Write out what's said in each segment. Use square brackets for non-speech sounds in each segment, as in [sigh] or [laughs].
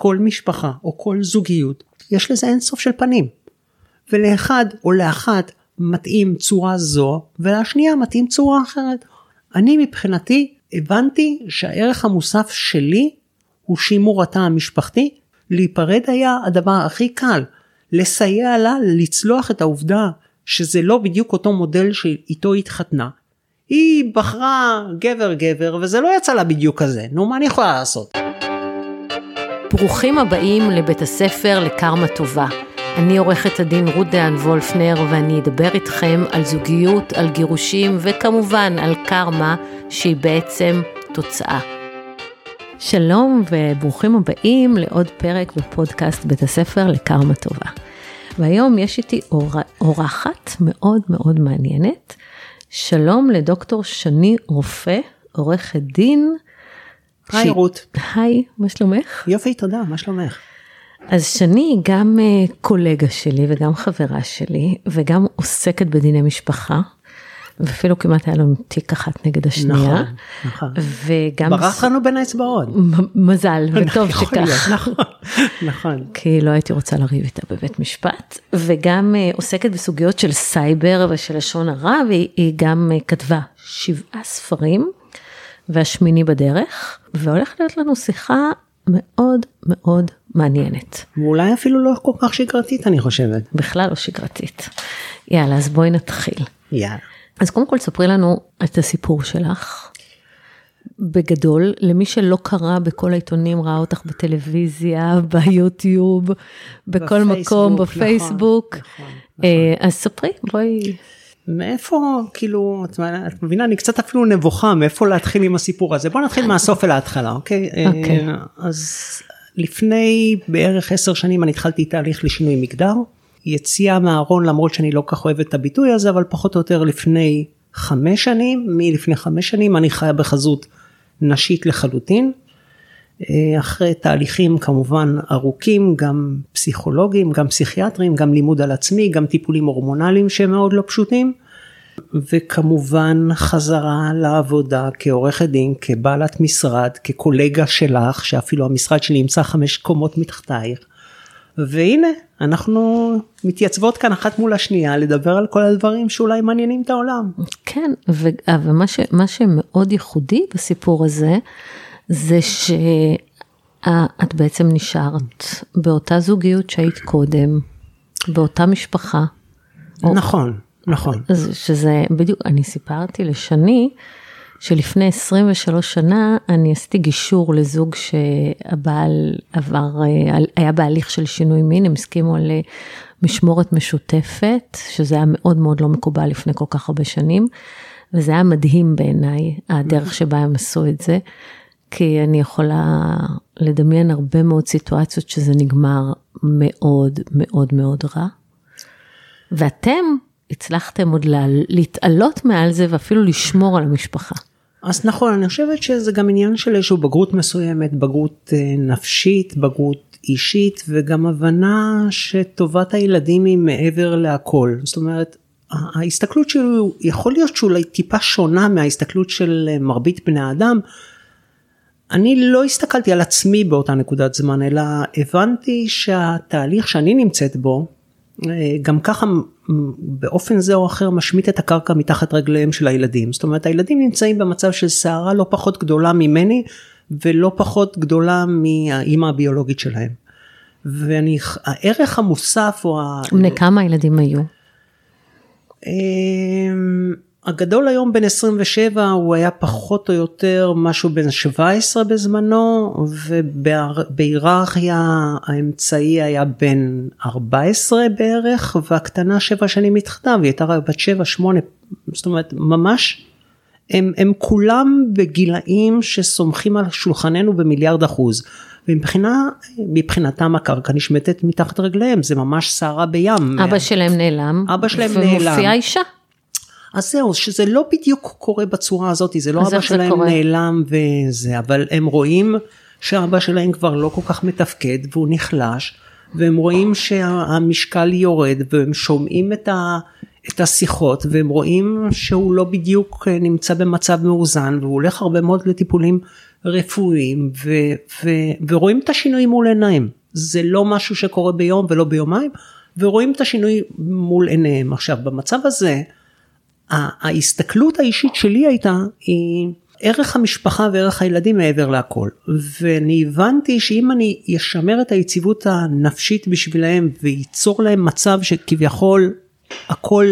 כל משפחה או כל זוגיות יש לזה אינסוף של פנים. ולאחד או לאחת מתאים צורה זו ולשנייה מתאים צורה אחרת. אני מבחינתי הבנתי שהערך המוסף שלי הוא שימור התא המשפחתי, להיפרד היה הדבר הכי קל, לסייע לה לצלוח את העובדה שזה לא בדיוק אותו מודל שאיתו התחתנה. היא בחרה גבר גבר וזה לא יצא לה בדיוק כזה, נו מה אני יכולה לעשות? ברוכים הבאים לבית הספר לקרמה טובה. אני עורכת הדין רות דהן וולפנר ואני אדבר איתכם על זוגיות, על גירושים וכמובן על קרמה שהיא בעצם תוצאה. שלום וברוכים הבאים לעוד פרק בפודקאסט בית הספר לקרמה טובה. והיום יש איתי אור... אורחת מאוד מאוד מעניינת. שלום לדוקטור שני רופא, עורכת דין. היי. רות. היי, מה שלומך? יופי, תודה, מה שלומך? אז שני היא גם uh, קולגה שלי וגם חברה שלי וגם עוסקת בדיני משפחה. ואפילו כמעט היה לנו תיק אחת נגד השנייה. נכון, נכון. וגם... ברח לנו בין האצבעות. מזל, וטוב שכך. נכון, נכון. [laughs] כי לא הייתי רוצה לריב איתה בבית משפט. וגם uh, עוסקת בסוגיות של סייבר ושל לשון הרע, והיא גם uh, כתבה שבעה ספרים, והשמיני בדרך, והולכת להיות לנו שיחה מאוד מאוד מעניינת. ואולי אפילו לא כל כך שגרתית אני חושבת. בכלל לא שגרתית. יאללה, אז בואי נתחיל. יאללה. אז קודם כל ספרי לנו את הסיפור שלך. בגדול, למי שלא קרא בכל העיתונים, ראה אותך בטלוויזיה, [laughs] ביוטיוב, בכל מקום, בפייסבוק. נכון, נכון, נכון. אז ספרי, בואי. מאיפה, כאילו, את, את מבינה, אני קצת אפילו נבוכה, מאיפה להתחיל עם הסיפור הזה. בוא נתחיל מהסוף אל ההתחלה, אוקיי? אוקיי. אז לפני בערך עשר שנים אני התחלתי תהליך לשינוי מגדר. יציאה מהארון למרות שאני לא כך אוהב את הביטוי הזה אבל פחות או יותר לפני חמש שנים מלפני חמש שנים אני חיה בחזות נשית לחלוטין. אחרי תהליכים כמובן ארוכים גם פסיכולוגיים גם פסיכיאטרים גם לימוד על עצמי גם טיפולים הורמונליים שהם מאוד לא פשוטים. וכמובן חזרה לעבודה כעורכת דין כבעלת משרד כקולגה שלך שאפילו המשרד שלי נמצא חמש קומות מתחתייך. והנה אנחנו מתייצבות כאן אחת מול השנייה לדבר על כל הדברים שאולי מעניינים את העולם. כן, ומה ש, שמאוד ייחודי בסיפור הזה, זה שאת בעצם נשארת באותה זוגיות שהיית קודם, באותה משפחה. נכון, נכון. שזה בדיוק, אני סיפרתי לשני, שלפני 23 שנה אני עשיתי גישור לזוג שהבעל עבר, היה בהליך של שינוי מין, הם הסכימו על משמורת משותפת, שזה היה מאוד מאוד לא מקובל לפני כל כך הרבה שנים, וזה היה מדהים בעיניי, הדרך שבה הם עשו את זה, כי אני יכולה לדמיין הרבה מאוד סיטואציות שזה נגמר מאוד מאוד מאוד רע. ואתם הצלחתם עוד להתעלות מעל זה ואפילו לשמור על המשפחה. אז נכון, אני חושבת שזה גם עניין של איזושהי בגרות מסוימת, בגרות אה, נפשית, בגרות אישית, וגם הבנה שטובת הילדים היא מעבר להכל. זאת אומרת, ההסתכלות שלי יכול להיות שאולי טיפה שונה מההסתכלות של אה, מרבית בני האדם. אני לא הסתכלתי על עצמי באותה נקודת זמן, אלא הבנתי שהתהליך שאני נמצאת בו, אה, גם ככה באופן זה או אחר משמיט את הקרקע מתחת רגליהם של הילדים. זאת אומרת הילדים נמצאים במצב של סערה לא פחות גדולה ממני ולא פחות גדולה מהאימא הביולוגית שלהם. ואני, הערך המוסף או ה... בני כמה ילדים היו? הגדול היום בן 27 הוא היה פחות או יותר משהו בן 17 בזמנו ובהיררכיה האמצעי היה בן 14 בערך והקטנה 7 שנים מתחתיו היא הייתה בת 7 8 זאת אומרת ממש הם, הם כולם בגילאים שסומכים על שולחננו במיליארד אחוז ומבחינה מבחינתם הקרקע נשמטת מתחת רגליהם זה ממש סערה בים. אבא שלהם נעלם. אבא שלהם נעלם. ומופיעה אישה. אז זהו, שזה לא בדיוק קורה בצורה הזאת, זה לא אבא שלהם קורה? נעלם וזה, אבל הם רואים שאבא שלהם כבר לא כל כך מתפקד והוא נחלש, והם רואים שהמשקל יורד והם שומעים את, ה, את השיחות והם רואים שהוא לא בדיוק נמצא במצב מאוזן והוא הולך הרבה מאוד לטיפולים רפואיים ו, ו, ורואים את השינוי מול עיניים. זה לא משהו שקורה ביום ולא ביומיים, ורואים את השינוי מול עיניהם. עכשיו במצב הזה, ההסתכלות האישית שלי הייתה היא ערך המשפחה וערך הילדים מעבר להכל. ואני הבנתי שאם אני אשמר את היציבות הנפשית בשבילם וייצור להם מצב שכביכול הכל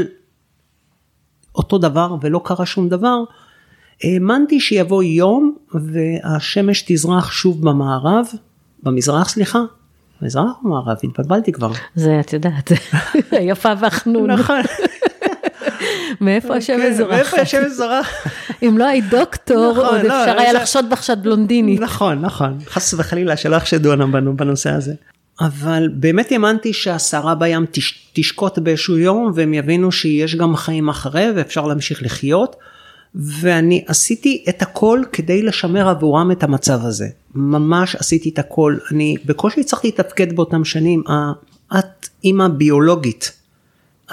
אותו דבר ולא קרה שום דבר, האמנתי שיבוא יום והשמש תזרח שוב במערב, במזרח סליחה, מזרח או מערב? התבלבלתי כבר. זה את יודעת, [laughs] יפה והחנון. נכון. [laughs] מאיפה השמש כן, זורחת? מאיפה השמש זורחת? אם לא היית דוקטור, נכון, עוד לא, אפשר היה לחשוד בך שאת בלונדינית. נכון, נכון. חס וחלילה שלא יחשדו בנו בנושא הזה. אבל באמת האמנתי שהסערה בים תש, תשקוט באיזשהו יום והם יבינו שיש גם חיים אחרי ואפשר להמשיך לחיות. ואני עשיתי את הכל כדי לשמר עבורם את המצב הזה. ממש עשיתי את הכל. אני בקושי הצלחתי לתפקד באותם שנים. את אימא ביולוגית.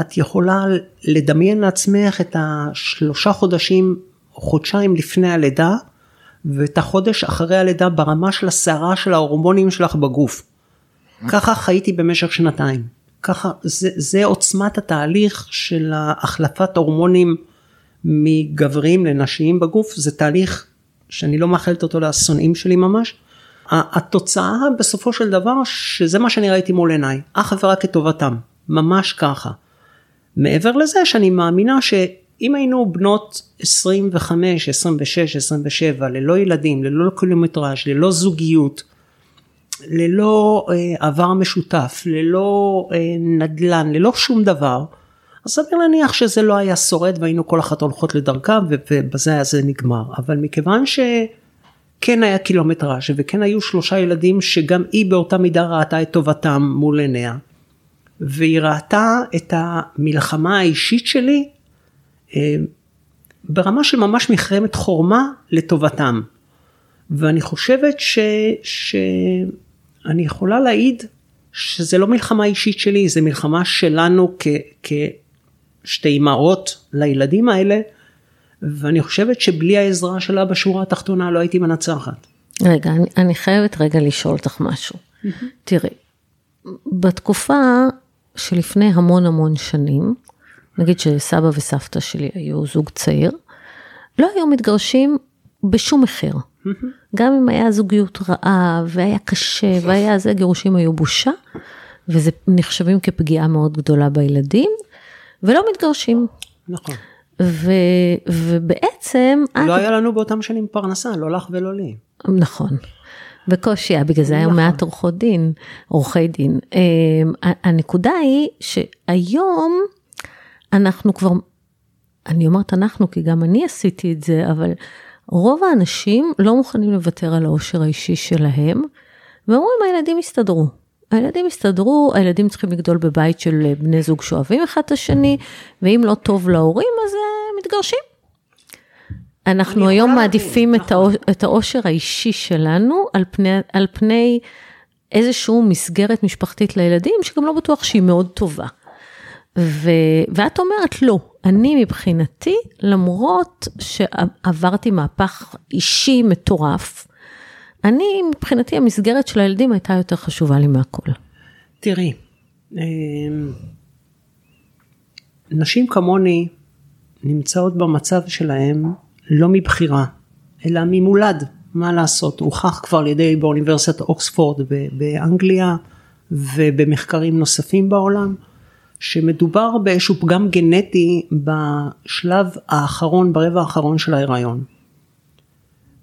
את יכולה לדמיין לעצמך את השלושה חודשים או חודשיים לפני הלידה ואת החודש אחרי הלידה ברמה של הסערה של ההורמונים שלך בגוף. ככה חייתי במשך שנתיים. ככה זה, זה עוצמת התהליך של החלפת הורמונים מגברים לנשיים בגוף זה תהליך שאני לא מאחלת אותו לשונאים שלי ממש. התוצאה בסופו של דבר שזה מה שאני ראיתי מול עיניי אך ורק לטובתם ממש ככה. מעבר לזה שאני מאמינה שאם היינו בנות 25, 26, 27 ללא ילדים, ללא קילומטראז', ללא זוגיות, ללא אה, עבר משותף, ללא אה, נדל"ן, ללא שום דבר, אז סביר להניח שזה לא היה שורד והיינו כל אחת הולכות לדרכה ובזה היה זה נגמר. אבל מכיוון שכן היה קילומטראז' וכן היו שלושה ילדים שגם היא באותה מידה ראתה את טובתם מול עיניה, והיא ראתה את המלחמה האישית שלי אה, ברמה של ממש מלחמת חורמה לטובתם. ואני חושבת ש, שאני יכולה להעיד שזה לא מלחמה אישית שלי, זה מלחמה שלנו כ, כשתי אימהות לילדים האלה, ואני חושבת שבלי העזרה שלה בשורה התחתונה לא הייתי מנצחת. רגע, אני, אני חייבת רגע לשאול אותך משהו. תראי, בתקופה שלפני המון המון שנים, נגיד שסבא וסבתא שלי היו זוג צעיר, לא היו מתגרשים בשום מחיר. גם אם היה זוגיות רעה והיה קשה והיה זה, גירושים היו בושה, וזה נחשבים כפגיעה מאוד גדולה בילדים, ולא מתגרשים. נכון. ו, ובעצם, את לא היה לנו באותם שנים פרנסה, לא לך ולא לי. נכון. בקושי בגלל זה היו נכון. מעט עורכות דין, עורכי דין. אמ, הנקודה היא שהיום אנחנו כבר, אני אומרת אנחנו כי גם אני עשיתי את זה, אבל רוב האנשים לא מוכנים לוותר על העושר האישי שלהם, ואומרים הילדים יסתדרו. הילדים יסתדרו, הילדים צריכים לגדול בבית של בני זוג שאוהבים אחד את השני, ואם לא טוב להורים אז אה, מתגרשים. אנחנו היום מעדיפים את, האו, את האושר האישי שלנו על פני, על פני איזושהי מסגרת משפחתית לילדים, שגם לא בטוח שהיא מאוד טובה. ו, ואת אומרת לא, אני מבחינתי, למרות שעברתי מהפך אישי מטורף, אני מבחינתי המסגרת של הילדים הייתה יותר חשובה לי מהכל. תראי, אמ, נשים כמוני נמצאות במצב שלהם לא מבחירה, אלא ממולד, מה לעשות, הוכח כבר על ידי באוניברסיטת אוקספורד באנגליה ובמחקרים נוספים בעולם, שמדובר באיזשהו פגם גנטי בשלב האחרון, ברבע האחרון של ההיריון.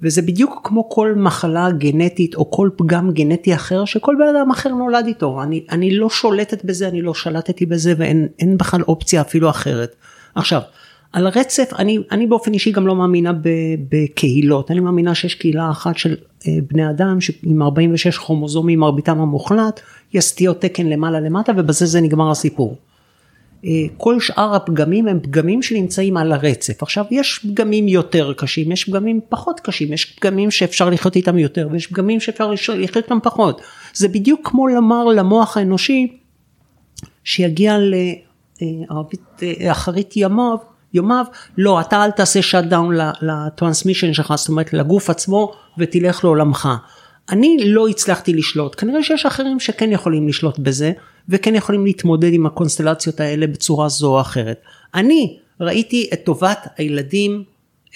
וזה בדיוק כמו כל מחלה גנטית או כל פגם גנטי אחר שכל בן אדם אחר נולד איתו. אני, אני לא שולטת בזה, אני לא שלטתי בזה ואין אין בכלל אופציה אפילו אחרת. עכשיו, על רצף, אני, אני באופן אישי גם לא מאמינה בקהילות, אני מאמינה שיש קהילה אחת של אה, בני אדם עם 46 כרומוזומים, מרביתם המוחלט, יש סטיות תקן למעלה למטה ובזה זה נגמר הסיפור. אה, כל שאר הפגמים הם פגמים שנמצאים על הרצף. עכשיו יש פגמים יותר קשים, יש פגמים פחות קשים, יש פגמים שאפשר לחיות איתם יותר ויש פגמים שאפשר לחיות איתם פחות. זה בדיוק כמו לומר למוח האנושי שיגיע לערוב אה, ימיו, יומיו, לא, אתה אל תעשה shutdown ל transmission שלך, זאת אומרת לגוף עצמו ותלך לעולמך. אני לא הצלחתי לשלוט, כנראה שיש אחרים שכן יכולים לשלוט בזה, וכן יכולים להתמודד עם הקונסטלציות האלה בצורה זו או אחרת. אני ראיתי את טובת הילדים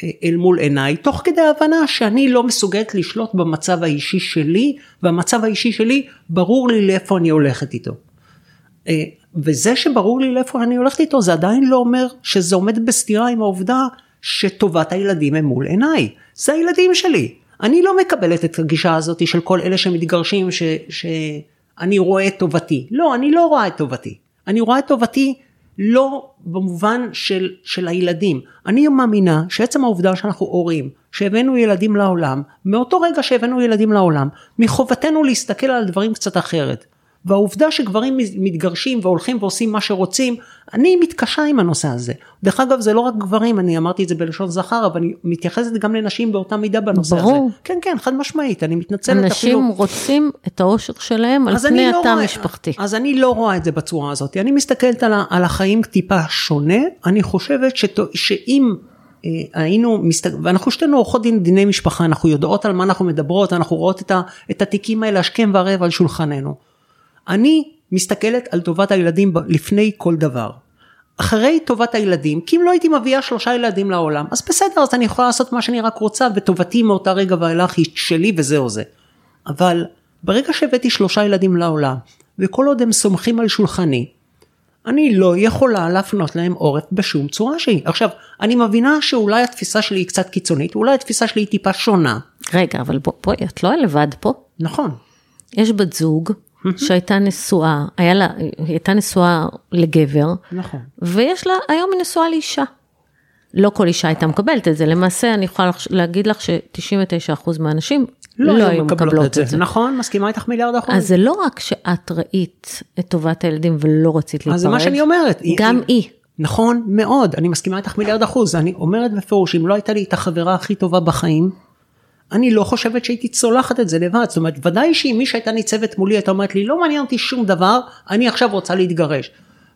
אה, אל מול עיניי, תוך כדי הבנה שאני לא מסוגלת לשלוט במצב האישי שלי, והמצב האישי שלי ברור לי לאיפה אני הולכת איתו. וזה שברור לי לאיפה אני הולכת איתו זה עדיין לא אומר שזה עומד בסתירה עם העובדה שטובת הילדים הם מול עיניי. זה הילדים שלי. אני לא מקבלת את הגישה הזאת של כל אלה שמתגרשים ש, שאני רואה את טובתי. לא, אני לא רואה את טובתי. אני רואה את טובתי לא במובן של, של הילדים. אני מאמינה שעצם העובדה שאנחנו הורים, שהבאנו ילדים לעולם, מאותו רגע שהבאנו ילדים לעולם, מחובתנו להסתכל על דברים קצת אחרת. והעובדה שגברים מתגרשים והולכים ועושים מה שרוצים, אני מתקשה עם הנושא הזה. דרך אגב זה לא רק גברים, אני אמרתי את זה בלשון זכר, אבל אני מתייחסת גם לנשים באותה מידה בנושא ברור. הזה. ברור. כן כן, חד משמעית, אני מתנצלת אנשים אפילו. אנשים רוצים את האושר שלהם על פני לא התא המשפחתי. אז אני לא רואה את זה בצורה הזאת, אני מסתכלת על, על החיים טיפה שונה, אני חושבת שת, שאם אה, היינו, מסת... ואנחנו שתינו עורכות דין דיני משפחה, אנחנו יודעות על מה אנחנו מדברות, אנחנו רואות את, ה, את התיקים האלה השכם והערב על שולחננו. אני מסתכלת על טובת הילדים לפני כל דבר. אחרי טובת הילדים, כי אם לא הייתי מביאה שלושה ילדים לעולם, אז בסדר, אז אני יכולה לעשות מה שאני רק רוצה, וטובתי מאותה רגע ואילך היא שלי וזהו זה. אבל ברגע שהבאתי שלושה ילדים לעולם, וכל עוד הם סומכים על שולחני, אני לא יכולה להפנות להם עורף בשום צורה שהיא. עכשיו, אני מבינה שאולי התפיסה שלי היא קצת קיצונית, אולי התפיסה שלי היא טיפה שונה. רגע, אבל בואי, את לא לבד פה. נכון. יש בת זוג [laughs] שהייתה נשואה, היה לה, היא הייתה נשואה לגבר, נכון. ויש לה, היום היא נשואה לאישה. לא כל אישה הייתה מקבלת את זה, למעשה אני יכולה להגיד לך ש-99% מהאנשים לא, לא היו מקבלות את זה. את זה. נכון, מסכימה איתך מיליארד אחוז. אז זה לא רק שאת ראית את טובת הילדים ולא רצית להיפרד, אז זה מה שאני אומרת. גם היא. היא. נכון מאוד, אני מסכימה איתך מיליארד אחוז, אני אומרת בפירוש, אם לא הייתה לי את החברה הכי טובה בחיים, אני לא חושבת שהייתי צולחת את זה לבד, זאת אומרת ודאי שאם מי שהייתה ניצבת מולי הייתה אומרת לי לא מעניין אותי שום דבר, אני עכשיו רוצה להתגרש.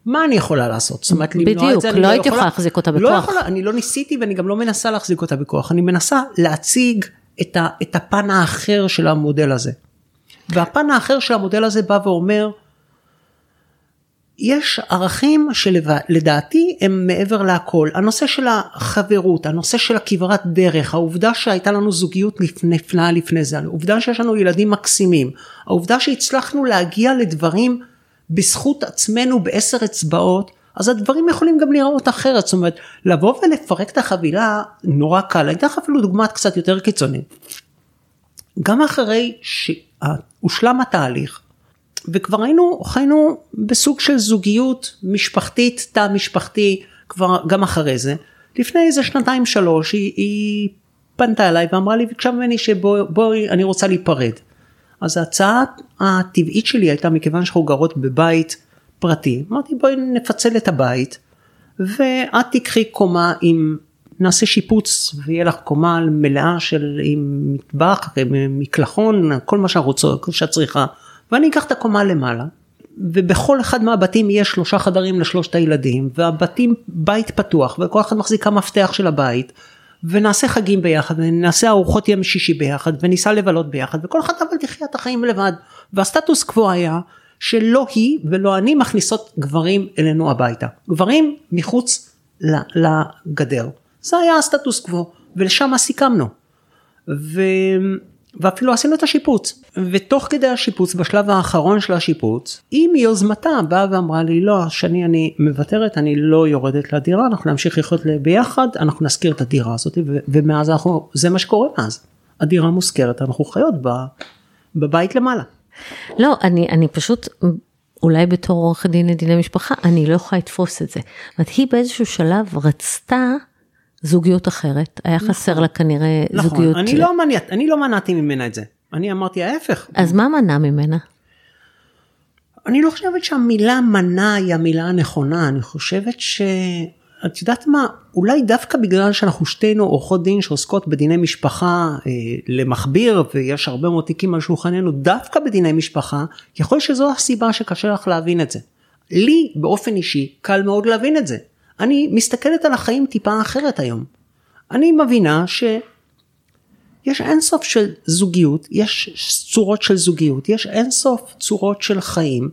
מה אני יכולה לעשות? זאת אומרת למנוע את זה, בדיוק, לא, לא הייתי יכולה להחזיק אותה בכוח. לא יכולה, אני לא ניסיתי ואני גם לא מנסה להחזיק אותה בכוח, אני מנסה להציג את, ה, את הפן האחר של המודל הזה. והפן האחר של המודל הזה בא ואומר, יש ערכים שלדעתי הם מעבר להכל. הנושא של החברות, הנושא של הכברת דרך, העובדה שהייתה לנו זוגיות נפלאה לפני זה, העובדה שיש לנו ילדים מקסימים, העובדה שהצלחנו להגיע לדברים בזכות עצמנו בעשר אצבעות, אז הדברים יכולים גם להיראות אחרת. זאת אומרת, לבוא ולפרק את החבילה נורא קל. אני אתן לך אפילו דוגמה קצת יותר קיצונית. גם אחרי שהושלם התהליך, וכבר היינו, חיינו בסוג של זוגיות משפחתית, תא משפחתי, כבר גם אחרי זה. לפני איזה שנתיים שלוש היא, היא פנתה אליי ואמרה לי, ביקשה ממני שבואי, אני רוצה להיפרד. אז ההצעה הטבעית שלי הייתה מכיוון שאנחנו גרות בבית פרטי, אמרתי בואי נפצל את הבית ואת תיקחי קומה עם, נעשה שיפוץ ויהיה לך קומה מלאה של עם מטבח, מקלחון, כל מה שאת רוצה, כל שאת צריכה. ואני אקח את הקומה למעלה, ובכל אחד מהבתים יש שלושה חדרים לשלושת הילדים, והבתים בית פתוח, וכל אחד מחזיקה מפתח של הבית, ונעשה חגים ביחד, ונעשה ארוחות יום שישי ביחד, וניסע לבלות ביחד, וכל אחד אבל תחיה את החיים לבד. והסטטוס קוו היה שלא היא ולא אני מכניסות גברים אלינו הביתה. גברים מחוץ לגדר. זה היה הסטטוס קוו, ולשם סיכמנו. ו... ואפילו עשינו את השיפוץ. ותוך כדי השיפוץ, בשלב האחרון של השיפוץ, היא מיוזמתה באה ואמרה לי, לא, שני אני מוותרת, אני לא יורדת לדירה, אנחנו נמשיך לחיות ביחד, אנחנו נשכיר את הדירה הזאת, ומאז אנחנו, זה מה שקורה מאז. הדירה מושכרת, אנחנו חיות בבית למעלה. לא, אני, אני פשוט, אולי בתור עורכת דין לדיני משפחה, אני לא יכולה לתפוס את זה. זאת אומרת, היא באיזשהו שלב רצתה זוגיות אחרת, היה נכון, חסר לה כנראה נכון, זוגיות. נכון, אני לא, מניע, אני לא מנעתי ממנה את זה, אני אמרתי ההפך. אז מה מנע ממנה? אני לא חושבת שהמילה מנע היא המילה הנכונה, אני חושבת ש... את יודעת מה, אולי דווקא בגלל שאנחנו שתינו עורכות דין שעוסקות בדיני משפחה אה, למכביר ויש הרבה מאוד תיקים על שולחננו דווקא בדיני משפחה, יכול שזו הסיבה שקשה לך להבין את זה. לי באופן אישי קל מאוד להבין את זה. אני מסתכלת על החיים טיפה אחרת היום. אני מבינה שיש אינסוף של זוגיות, יש צורות של זוגיות, יש אינסוף צורות של חיים.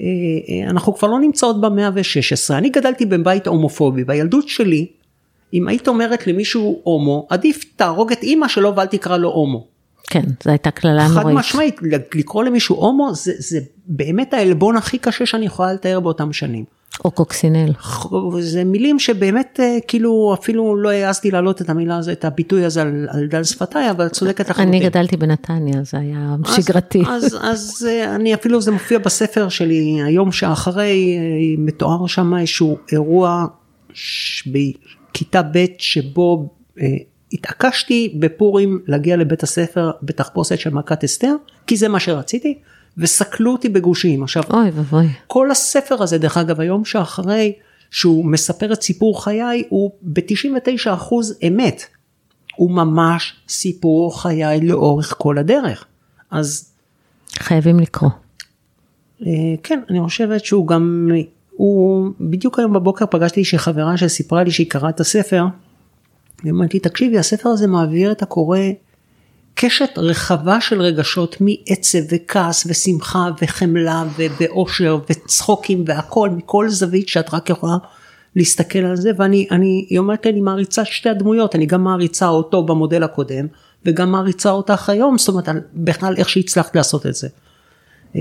אה, אה, אנחנו כבר לא נמצאות במאה ה-16, אני גדלתי בבית הומופובי, בילדות שלי, אם היית אומרת למישהו הומו, עדיף תהרוג את אימא שלו ואל תקרא לו הומו. כן, זו הייתה קללה נוראית. חד משמעית, לקרוא למישהו הומו זה, זה באמת העלבון הכי קשה שאני יכולה לתאר באותם שנים. או קוקסינל. זה מילים שבאמת אה, כאילו אפילו לא העזתי להעלות את המילה הזאת, את הביטוי הזה על, על דל שפתיי, אבל צודקת לחלוטין. אני גדלתי בנתניה, זה היה שגרתי. אז, אז, אז אה, אני אפילו זה מופיע בספר שלי, היום שאחרי, אה, מתואר שם איזשהו אירוע בכיתה ב' שבו התעקשתי בפורים להגיע לבית הספר בתחפושת של מכת אסתר, כי זה מה שרציתי, וסקלו אותי בגושים. עכשיו, אוי ואבוי. כל הספר הזה, דרך אגב, היום שאחרי שהוא מספר את סיפור חיי, הוא ב-99% אמת. הוא ממש סיפור חיי לאורך כל הדרך. אז... חייבים לקרוא. אה, כן, אני חושבת שהוא גם, הוא, בדיוק היום בבוקר פגשתי איזושהי חברה שסיפרה לי שהיא קראה את הספר, ואמרתי, תקשיבי, הספר הזה מעביר את הקורא קשת רחבה של רגשות מעצב וכעס ושמחה וחמלה ובאושר וצחוקים והכל מכל זווית שאת רק יכולה להסתכל על זה ואני אני אומרת אני מעריצה שתי הדמויות אני גם מעריצה אותו במודל הקודם וגם מעריצה אותך היום זאת אומרת בכלל איך שהצלחת לעשות את זה. אה,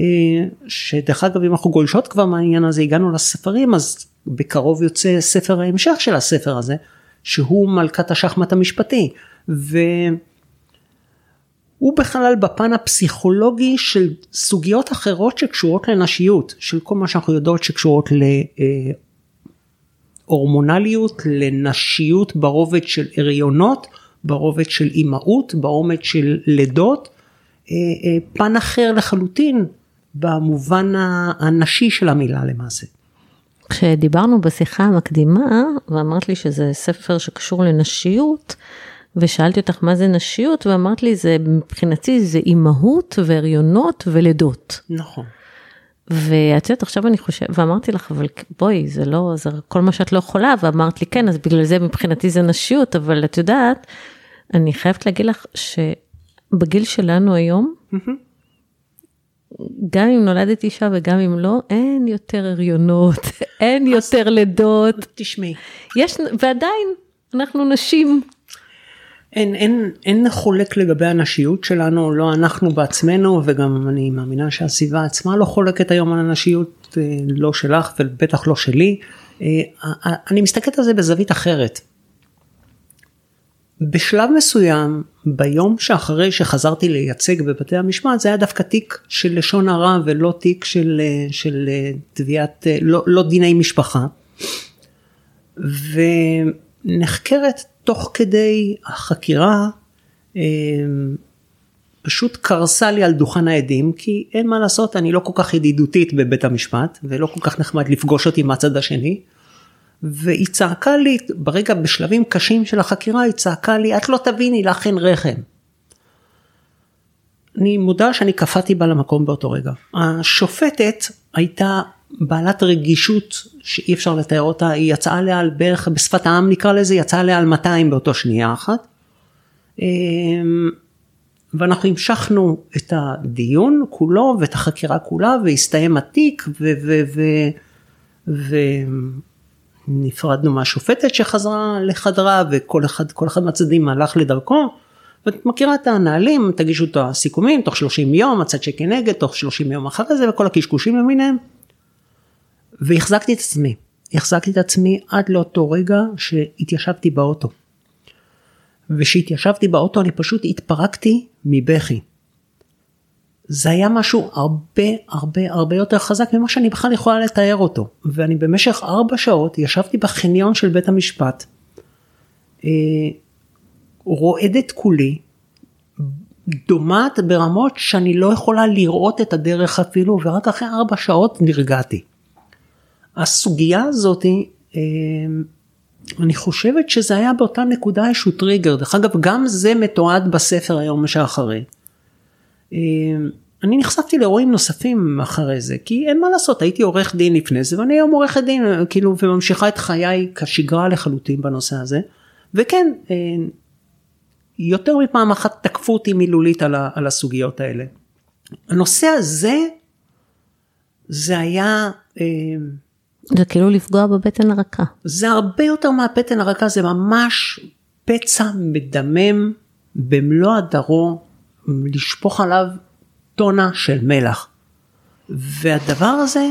שדרך אגב אם אנחנו גולשות כבר מהעניין הזה הגענו לספרים אז בקרוב יוצא ספר ההמשך של הספר הזה שהוא מלכת השחמט המשפטי. ו... הוא בכלל בפן הפסיכולוגי של סוגיות אחרות שקשורות לנשיות, של כל מה שאנחנו יודעות שקשורות להורמונליות, לנשיות ברובד של הריונות, ברובד של אימהות, ברובד של לידות, אה, אה, פן אחר לחלוטין במובן הנשי של המילה למעשה. כשדיברנו בשיחה המקדימה ואמרת לי שזה ספר שקשור לנשיות, ושאלתי אותך מה זה נשיות, ואמרת לי, זה מבחינתי זה אימהות והריונות ולידות. נכון. ואת יודעת, עכשיו אני חושבת, ואמרתי לך, אבל בואי, זה לא, זה כל מה שאת לא יכולה, ואמרת לי, כן, אז בגלל זה מבחינתי זה נשיות, אבל את יודעת, אני חייבת להגיד לך שבגיל שלנו היום, גם אם נולדת אישה וגם אם לא, אין יותר הריונות, [laughs] אין יותר לידות. תשמעי. יש, ועדיין, אנחנו נשים. אין, אין, אין חולק לגבי הנשיות שלנו, לא אנחנו בעצמנו וגם אני מאמינה שהסביבה עצמה לא חולקת היום על הנשיות, אה, לא שלך ובטח לא שלי. אה, אני מסתכלת על זה בזווית אחרת. בשלב מסוים, ביום שאחרי שחזרתי לייצג בבתי המשפט, זה היה דווקא תיק של לשון הרע ולא תיק של, אה, של תביעת, לא, לא דיני משפחה. ונחקרת תוך כדי החקירה אה, פשוט קרסה לי על דוכן העדים כי אין מה לעשות אני לא כל כך ידידותית בבית המשפט ולא כל כך נחמד לפגוש אותי מהצד השני. והיא צעקה לי ברגע בשלבים קשים של החקירה היא צעקה לי את לא תביני לך אין רחם. אני מודה שאני קפאתי בה למקום באותו רגע. השופטת הייתה בעלת רגישות שאי אפשר לתאר אותה, היא יצאה עליה על בערך בשפת העם נקרא לזה, יצאה עליה על 200 באותו שנייה אחת. אמ, ואנחנו המשכנו את הדיון כולו ואת החקירה כולה והסתיים התיק ונפרדנו מהשופטת שחזרה לחדרה וכל אחד, כל אחד מהצדדים הלך לדרכו. ואת מכירה את הנהלים, תגישו את הסיכומים תוך 30 יום, הצד שכנגד, תוך 30 יום אחרי זה וכל הקשקושים למיניהם. והחזקתי את עצמי, החזקתי את עצמי עד לאותו רגע שהתיישבתי באוטו. וכשהתיישבתי באוטו אני פשוט התפרקתי מבכי. זה היה משהו הרבה הרבה הרבה יותר חזק ממה שאני בכלל יכולה לתאר אותו. ואני במשך ארבע שעות ישבתי בחניון של בית המשפט, אה, רועדת כולי, דומעת ברמות שאני לא יכולה לראות את הדרך אפילו, ורק אחרי ארבע שעות נרגעתי. הסוגיה הזאת, אה, אני חושבת שזה היה באותה נקודה איזשהו טריגר, דרך אגב גם זה מתועד בספר היום שאחרי. אה, אני נחשפתי לאירועים נוספים אחרי זה, כי אין מה לעשות, הייתי עורך דין לפני זה, ואני היום עורכת דין, כאילו, וממשיכה את חיי כשגרה לחלוטין בנושא הזה. וכן, אה, יותר מפעם אחת תקפו אותי מילולית על, ה, על הסוגיות האלה. הנושא הזה, זה היה... זה כאילו לפגוע בבטן הרכה. זה הרבה יותר מהבטן הרכה, זה ממש פצע מדמם במלוא הדרו, לשפוך עליו טונה של מלח. והדבר הזה...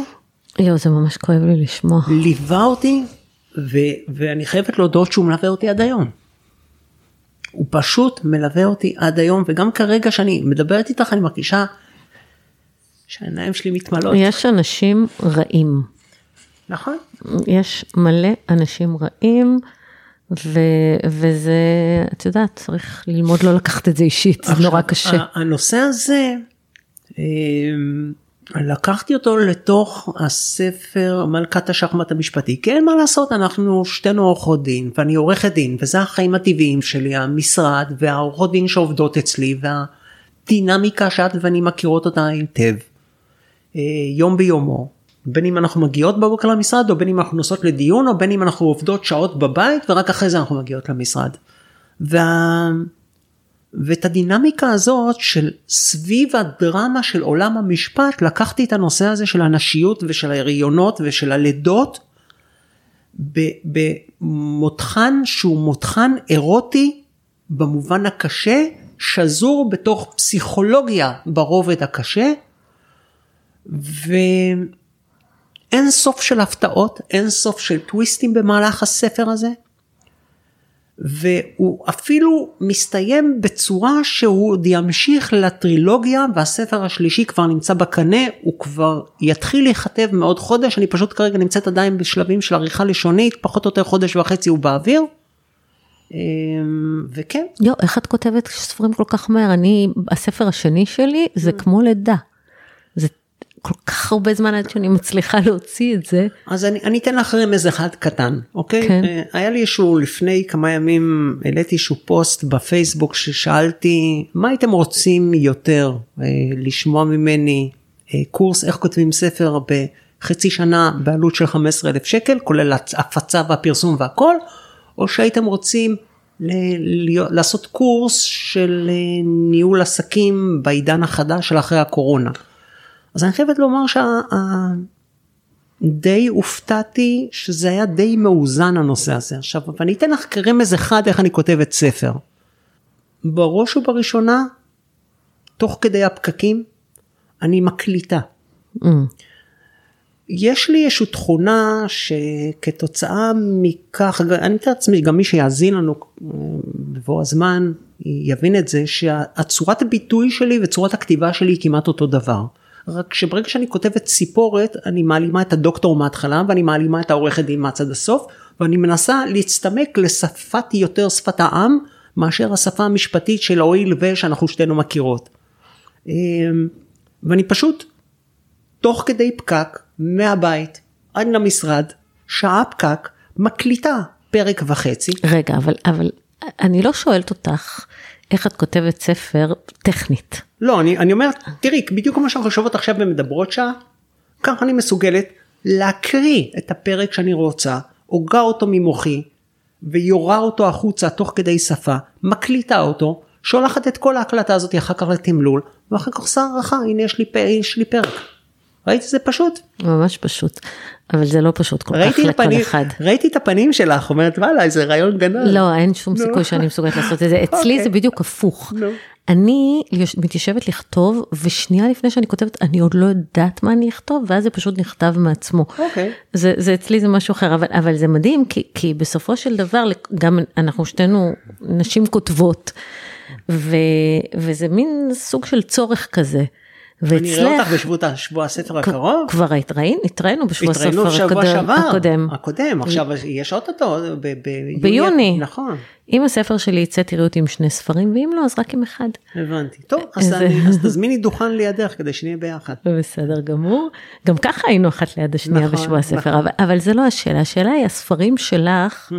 יואו, זה ממש כואב לי לשמוע. ליווה אותי, ו- ואני חייבת להודות שהוא מלווה אותי עד היום. הוא פשוט מלווה אותי עד היום, וגם כרגע שאני מדברת איתך, אני מרגישה שהעיניים שלי מתמלאות. יש אנשים רעים. נכון. יש מלא אנשים רעים, ו, וזה, את יודעת, צריך ללמוד לא לקחת את זה אישית, זה נורא קשה. הנושא הזה, אמ, לקחתי אותו לתוך הספר מלכת השחמט המשפטי כי אין מה לעשות אנחנו שתינו עורכות דין ואני עורכת דין וזה החיים הטבעיים שלי המשרד והעורכות דין שעובדות אצלי והדינמיקה שאת ואני מכירות אותה היטב אה, יום ביומו בין אם אנחנו מגיעות בבוקר למשרד או בין אם אנחנו נוסעות לדיון או בין אם אנחנו עובדות שעות בבית ורק אחרי זה אנחנו מגיעות למשרד. וה... ואת הדינמיקה הזאת של סביב הדרמה של עולם המשפט לקחתי את הנושא הזה של הנשיות ושל ההריונות ושל הלידות במותחן שהוא מותחן אירוטי במובן הקשה שזור בתוך פסיכולוגיה ברובד הקשה ואין סוף של הפתעות אין סוף של טוויסטים במהלך הספר הזה והוא אפילו מסתיים בצורה שהוא עוד ימשיך לטרילוגיה והספר השלישי כבר נמצא בקנה הוא כבר יתחיל להיכתב מעוד חודש אני פשוט כרגע נמצאת עדיין בשלבים של עריכה לשונית פחות או יותר חודש וחצי הוא באוויר. אמ, וכן. יו, איך את כותבת ספרים כל כך מהר? אני, הספר השני שלי זה mm. כמו לידה. כל כך הרבה זמן עד שאני מצליחה להוציא את זה. אז אני, אני אתן לך רמז אחד קטן, אוקיי? כן. אה, היה לי איזשהו, לפני כמה ימים העליתי איזשהו פוסט בפייסבוק ששאלתי, מה הייתם רוצים יותר אה, לשמוע ממני אה, קורס איך כותבים ספר בחצי שנה בעלות של 15 אלף שקל, כולל הפצה והפרסום והכל, או שהייתם רוצים ל- לעשות קורס של ניהול עסקים בעידן החדש של אחרי הקורונה. אז אני חייבת לומר שדי הופתעתי שזה היה די מאוזן הנושא הזה. עכשיו, ואני אתן לך כרמז אחד איך אני כותבת ספר. בראש ובראשונה, תוך כדי הפקקים, אני מקליטה. Mm. יש לי איזושהי תכונה שכתוצאה מכך, אני מתאר לעצמי, גם מי שיאזין לנו אה, בבוא הזמן יבין את זה, שהצורת הביטוי שלי וצורת הכתיבה שלי היא כמעט אותו דבר. רק שברגע שאני כותבת ציפורת אני מעלימה את הדוקטור מההתחלה ואני מעלימה את העורכת דין מהצד הסוף ואני מנסה להצטמק לשפת יותר שפת העם מאשר השפה המשפטית של הואיל ושאנחנו שתינו מכירות. אמ, ואני פשוט תוך כדי פקק מהבית עד למשרד שעה פקק מקליטה פרק וחצי. רגע אבל אבל אני לא שואלת אותך איך את כותבת ספר טכנית. לא, אני, אני אומר, תראי, בדיוק כמו שאנחנו חושבות עכשיו ומדברות שעה, ככה אני מסוגלת להקריא את הפרק שאני רוצה, הוגה אותו ממוחי, ויורה אותו החוצה תוך כדי שפה, מקליטה אותו, שולחת את כל ההקלטה הזאת אחר כך לתמלול, ואחר כך עושה הערכה, הנה יש לי, יש לי פרק. ראית זה פשוט? ממש פשוט, אבל זה לא פשוט כל כך לכל הפנים, אחד. ראיתי את הפנים שלך, אומרת וואלה איזה רעיון גנן. לא, אין שום no. סיכוי שאני מסוגלת [laughs] לעשות את זה, אצלי okay. זה אוקיי. בדיוק הפוך. No. אני מתיישבת לכתוב ושנייה לפני שאני כותבת אני עוד לא יודעת מה אני אכתוב ואז זה פשוט נכתב מעצמו. Okay. אוקיי. זה, זה אצלי זה משהו אחר אבל, אבל זה מדהים כי, כי בסופו של דבר גם אנחנו שתינו נשים כותבות ו, וזה מין סוג של צורך כזה. ואצלך... אני אראה אותך בשבוע הספר הקרוב. כבר התראינו בשבוע הספר הקודם. הקודם, עכשיו יש אוטוטו ביוני. נכון. אם הספר שלי יצא תראי אותי עם שני ספרים ואם לא אז רק עם אחד. הבנתי. טוב, אז תזמיני דוכן לידך כדי שנהיה ביחד. [laughs] בסדר גמור. גם ככה היינו אחת ליד השנייה נכון, בשבוע הספר, נכון. אבל זה לא השאלה, השאלה היא הספרים שלך.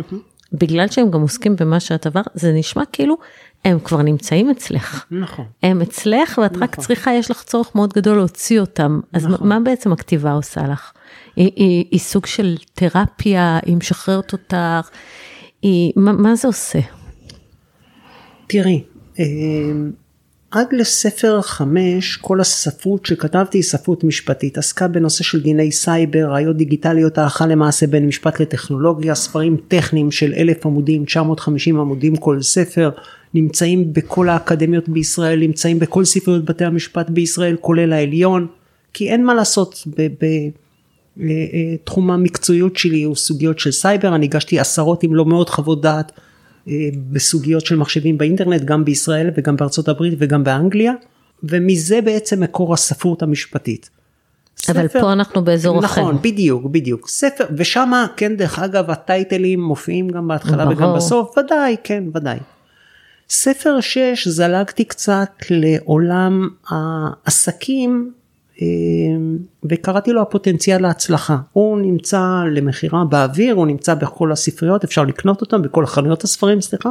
בגלל שהם גם עוסקים במה שאת עבר, זה נשמע כאילו הם כבר נמצאים אצלך. נכון. הם אצלך ואת רק נכון. צריכה, יש לך צורך מאוד גדול להוציא אותם. אז נכון. מה בעצם הכתיבה עושה לך? היא, היא, היא סוג של תרפיה, היא משחררת אותך, היא, מה, מה זה עושה? תראי, אה, עד לספר חמש, כל הספרות שכתבתי היא ספרות משפטית, עסקה בנושא של דיני סייבר, ראיות דיגיטליות, הלכה למעשה בין משפט לטכנולוגיה, ספרים טכניים של אלף עמודים, 950 עמודים כל ספר, נמצאים בכל האקדמיות בישראל, נמצאים בכל ספריות בתי המשפט בישראל, כולל העליון, כי אין מה לעשות ב... ב אה, אה, המקצועיות שלי הוא סוגיות של סייבר, אני הגשתי עשרות אם לא מאות חוות דעת בסוגיות של מחשבים באינטרנט, גם בישראל וגם בארצות הברית וגם באנגליה, ומזה בעצם מקור הספרות המשפטית. אבל ספר- פה אנחנו באזור אחר. נכון, בדיוק, בדיוק. ספר, ושמה, כן, דרך אגב, הטייטלים מופיעים גם בהתחלה ברור. וגם בסוף, ודאי, כן, ודאי. ספר 6 זלגתי קצת לעולם העסקים אה, וקראתי לו הפוטנציאל להצלחה. הוא נמצא למכירה באוויר, הוא נמצא בכל הספריות, אפשר לקנות אותם בכל חנויות הספרים, סליחה.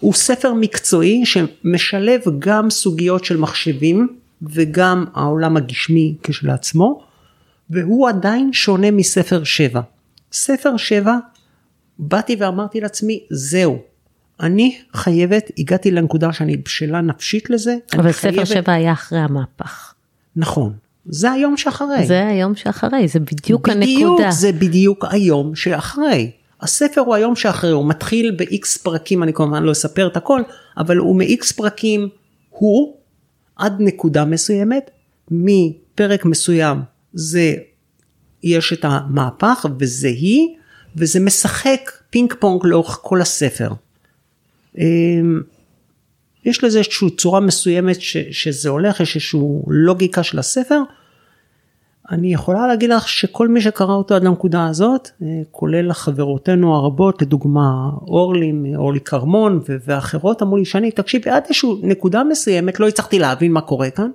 הוא ספר מקצועי שמשלב גם סוגיות של מחשבים וגם העולם הגשמי כשלעצמו, והוא עדיין שונה מספר 7. ספר 7, באתי ואמרתי לעצמי, זהו, אני חייבת, הגעתי לנקודה שאני בשלה נפשית לזה, אבל ספר חייבת- שבע היה אחרי המהפך. נכון, זה היום שאחרי. זה היום שאחרי, זה בדיוק בדיוק, הנקודה. זה בדיוק היום שאחרי. הספר הוא היום שאחרי, הוא מתחיל ב-X פרקים, אני כמובן לא אספר את הכל, אבל הוא מ-X פרקים, הוא עד נקודה מסוימת, מפרק מסוים זה, יש את המהפך וזה היא, וזה משחק פינג פונג לאורך כל הספר. יש לזה איזושהי צורה מסוימת ש, שזה הולך, יש איזושהי לוגיקה של הספר. אני יכולה להגיד לך שכל מי שקרא אותו עד לנקודה הזאת, אה, כולל חברותינו הרבות, לדוגמה אורלי, אורלי כרמון ואחרות, אמרו לי שאני, תקשיבי, עד איזושהי נקודה מסוימת לא הצלחתי להבין מה קורה כאן.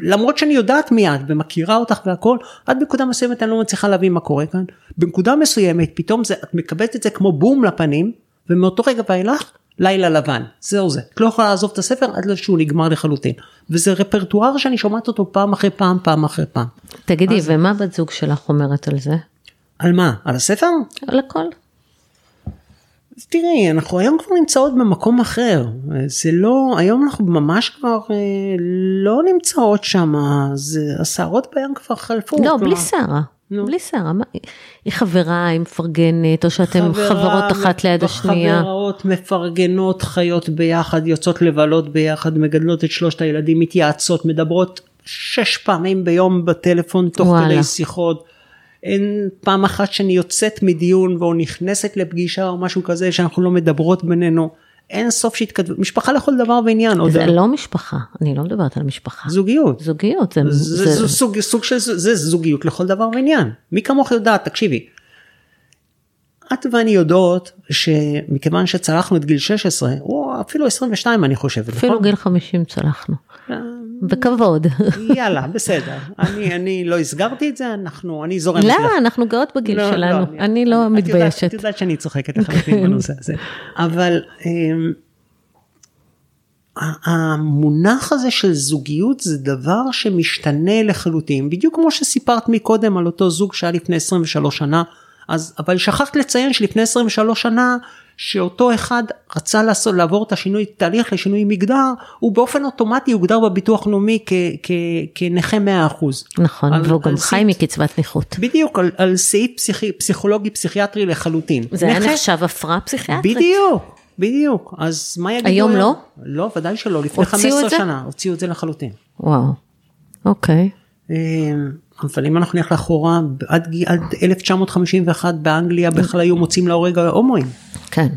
למרות שאני יודעת מי את ומכירה אותך והכל, עד נקודה מסוימת אני לא מצליחה להבין מה קורה כאן. בנקודה מסוימת פתאום זה, את מקבלת את זה כמו בום לפנים, ומאותו רגע ואילך, לילה לבן, זהו זה. את לא יכולה לעזוב את הספר עד שהוא נגמר לחלוטין. וזה רפרטואר שאני שומעת אותו פעם אחרי פעם, פעם אחרי פעם. תגידי, ומה בת זוג שלך אומרת על זה? על מה? על הספר? על הכל. אז תראי, אנחנו היום כבר נמצאות במקום אחר. זה לא, היום אנחנו ממש כבר אה, לא נמצאות שם, זה השערות בים כבר חלפו. לא, כלומר, בלי שערה. נו. בלי שערה. היא חברה, היא מפרגנת, או שאתם חברה חברות אחת ליד השנייה. חברות מפרגנות, חיות ביחד, יוצאות לבלות ביחד, מגדלות את שלושת הילדים, מתייעצות, מדברות שש פעמים ביום בטלפון תוך וואלה. כדי שיחות. אין פעם אחת שאני יוצאת מדיון או נכנסת לפגישה או משהו כזה שאנחנו לא מדברות בינינו. אין סוף שהתכתבות, משפחה לכל דבר ועניין. עוד זה לא משפחה, אני לא מדברת על משפחה. זוגיות. זוגיות, זה... זה, זה- זה סוג, סוג של זה זוגיות לכל דבר ועניין. מי כמוך יודעת, תקשיבי. את ואני יודעות שמכיוון שצלחנו את גיל 16, או אפילו 22 אני חושבת, אפילו נכון? גיל 50 צלחנו. בכבוד. יאללה, בסדר. אני, אני לא הסגרתי את זה, אנחנו, אני זורמת למה? לך. אנחנו גאות בגיל לא, שלנו. לא, אני לא את יודעת- מתביישת. את יודעת שאני צוחקת לחלוטין [laughs] בנושא הזה. אבל אמ, המונח הזה של זוגיות זה דבר שמשתנה לחלוטין, בדיוק כמו שסיפרת מקודם על אותו זוג שהיה לפני 23 שנה, אז, אבל שכחת לציין שלפני 23 שנה, שאותו אחד רצה לעשות, לעבור את השינוי, תהליך לשינוי מגדר, הוא באופן אוטומטי הוגדר בביטוח לאומי כנכה 100%. נכון, על- והוא גם על חי סעיף- מקצבת נכות. בדיוק, על, על סעיף פסיכי, פסיכולוגי פסיכיאטרי לחלוטין. זה היה נכה- נחשב הפרעה פסיכיאטרית. בדיוק, בדיוק. אז מה יגידו היום לא? לא, ודאי שלא, לפני הוציאו 15 את זה? שנה הוציאו את זה לחלוטין. וואו. אוקיי. אה, אבל אם אנחנו נלך לאחורה, עד, עד 1951 באנגליה בכלל היו מוצאים להורג ההומואים. כן.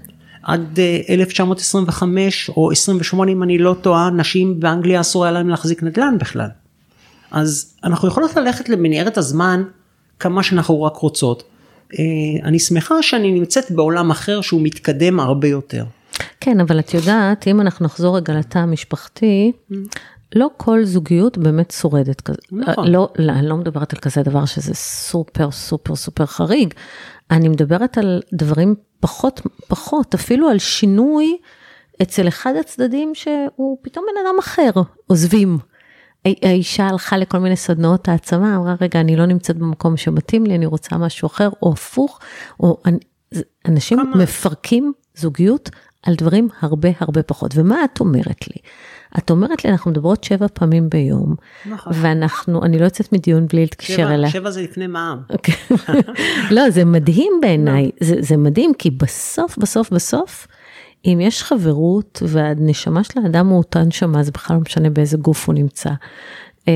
עד אה, 1925 או 28 אם אני לא טועה, נשים באנגליה אסור היה להם להחזיק נדל"ן בכלל. אז אנחנו יכולות ללכת למנהרת הזמן כמה שאנחנו רק רוצות. אה, אני שמחה שאני נמצאת בעולם אחר שהוא מתקדם הרבה יותר. כן, אבל את יודעת, אם אנחנו נחזור רגע לתא המשפחתי, לא כל זוגיות באמת שורדת כזה. נכון. לא, לא, אני לא מדברת על כזה דבר שזה סופר סופר סופר חריג. אני מדברת על דברים פחות, פחות, אפילו על שינוי אצל אחד הצדדים שהוא פתאום בן אדם אחר, עוזבים. הא- האישה הלכה לכל מיני סדנאות העצמה, אמרה, רגע, אני לא נמצאת במקום שמתאים לי, אני רוצה משהו אחר, או הפוך, או אנשים ממש. מפרקים זוגיות על דברים הרבה הרבה פחות. ומה את אומרת לי? את אומרת לי, אנחנו מדברות שבע פעמים ביום, נכון. ואנחנו, אני לא יוצאת מדיון בלי להתקשר אליה. שבע זה לפני מע"מ. לא, זה מדהים בעיניי, זה, זה מדהים, כי בסוף, בסוף, בסוף, אם יש חברות והנשמה של האדם הוא אותה נשמה, זה בכלל לא משנה באיזה גוף הוא נמצא. אה,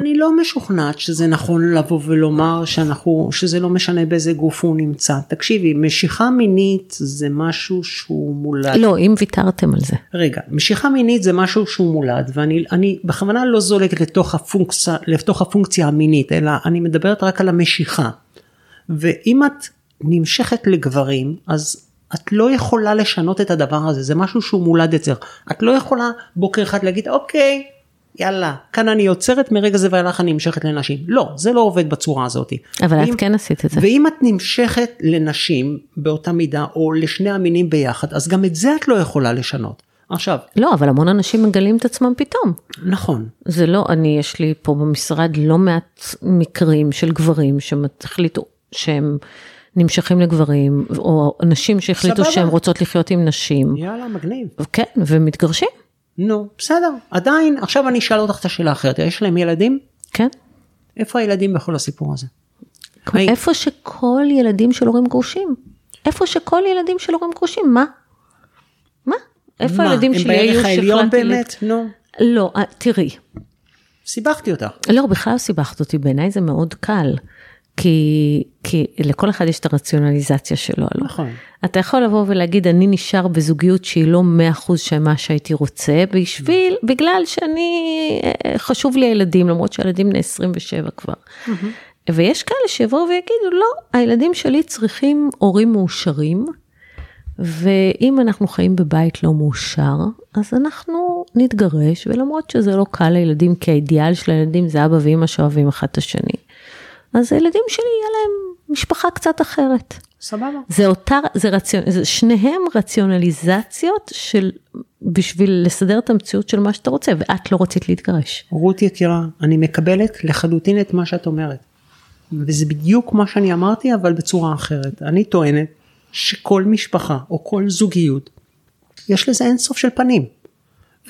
אני לא משוכנעת שזה נכון לבוא ולומר שאנחנו, שזה לא משנה באיזה גוף הוא נמצא. תקשיבי, משיכה מינית זה משהו שהוא מולד. לא, אם ויתרתם על זה. רגע, משיכה מינית זה משהו שהוא מולד, ואני אני בכוונה לא זולגת לתוך הפונקציה, לתוך הפונקציה המינית, אלא אני מדברת רק על המשיכה. ואם את נמשכת לגברים, אז את לא יכולה לשנות את הדבר הזה, זה משהו שהוא מולד אצלך. את לא יכולה בוקר אחד להגיד, אוקיי, יאללה, כאן אני עוצרת, מרגע זה ואילך אני נמשכת לנשים. לא, זה לא עובד בצורה הזאת. אבל ואם- את כן עשית את זה. ואם את נמשכת לנשים באותה מידה, או לשני המינים ביחד, אז גם את זה את לא יכולה לשנות. עכשיו, לא, אבל המון אנשים מגלים את עצמם פתאום. נכון, זה לא, אני, יש לי פה במשרד לא מעט מקרים של גברים שהחליטו שהם נמשכים לגברים, או נשים שהחליטו. שהן רוצות לחיות עם נשים. יאללה, מגניב. כן, ומתגרשים. נו, בסדר, עדיין, עכשיו אני אשאל אותך את השאלה האחרת, יש להם ילדים? כן. איפה הילדים בכל הסיפור הזה? היי. איפה שכל ילדים של הורים גרושים. איפה שכל ילדים של הורים גרושים, מה? מה? איפה מה, הילדים הם שלי היו בערך העליון. באמת? נו, לא, אה, תראי. סיבכתי אותך. לא, בכלל לא סיבכת אותי, בעיניי זה מאוד קל. כי, כי לכל אחד יש את הרציונליזציה שלו. לא? נכון. אתה יכול לבוא ולהגיד, אני נשאר בזוגיות שהיא לא 100% של מה שהייתי רוצה, בשביל, בגלל שאני, אה, חשוב לי הילדים, למרות שהילדים בני 27 כבר. ויש כאלה שיבואו ויגידו, לא, הילדים שלי צריכים הורים מאושרים, ואם אנחנו חיים בבית לא מאושר, אז אנחנו נתגרש, ולמרות שזה לא קל לילדים, כי האידיאל של הילדים זה אבא ואמא שאוהבים אחד את השני, אז הילדים שלי יהיה להם משפחה קצת אחרת. סבבה. זה אותה, זה רציונ... זה שניהם רציונליזציות של, בשביל לסדר את המציאות של מה שאתה רוצה, ואת לא רצית להתגרש. רות יקירה, אני מקבלת לחלוטין את מה שאת אומרת. וזה בדיוק מה שאני אמרתי, אבל בצורה אחרת. אני טוענת שכל משפחה או כל זוגיות, יש לזה אין סוף של פנים.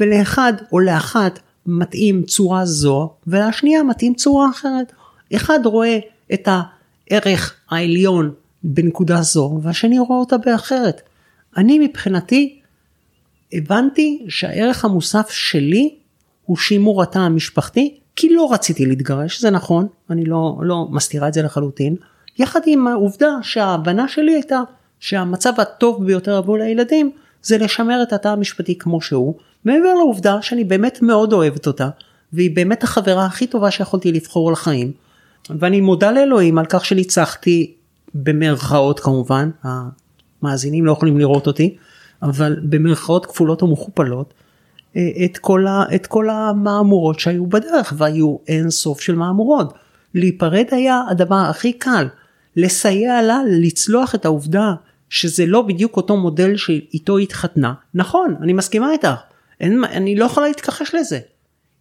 ולאחד או לאחת מתאים צורה זו, ולשנייה מתאים צורה אחרת. אחד רואה את הערך העליון בנקודה זו, והשני רואה אותה באחרת. אני מבחינתי הבנתי שהערך המוסף שלי הוא שימור התא המשפחתי, כי לא רציתי להתגרש, זה נכון, אני לא, לא מסתירה את זה לחלוטין, יחד עם העובדה שההבנה שלי הייתה שהמצב הטוב ביותר עבור הילדים זה לשמר את התא המשפטי כמו שהוא, מעבר לעובדה שאני באמת מאוד אוהבת אותה, והיא באמת החברה הכי טובה שיכולתי לבחור לחיים, ואני מודה לאלוהים על כך שניצחתי במרכאות כמובן, המאזינים לא יכולים לראות אותי, אבל במרכאות כפולות ומכופלות, אה, את כל, ה, את כל המהמורות שהיו בדרך, והיו אין סוף של מהמורות. להיפרד היה הדבר הכי קל, לסייע לה לצלוח את העובדה שזה לא בדיוק אותו מודל שאיתו התחתנה. נכון, אני מסכימה איתך, אין, אני לא יכולה להתכחש לזה.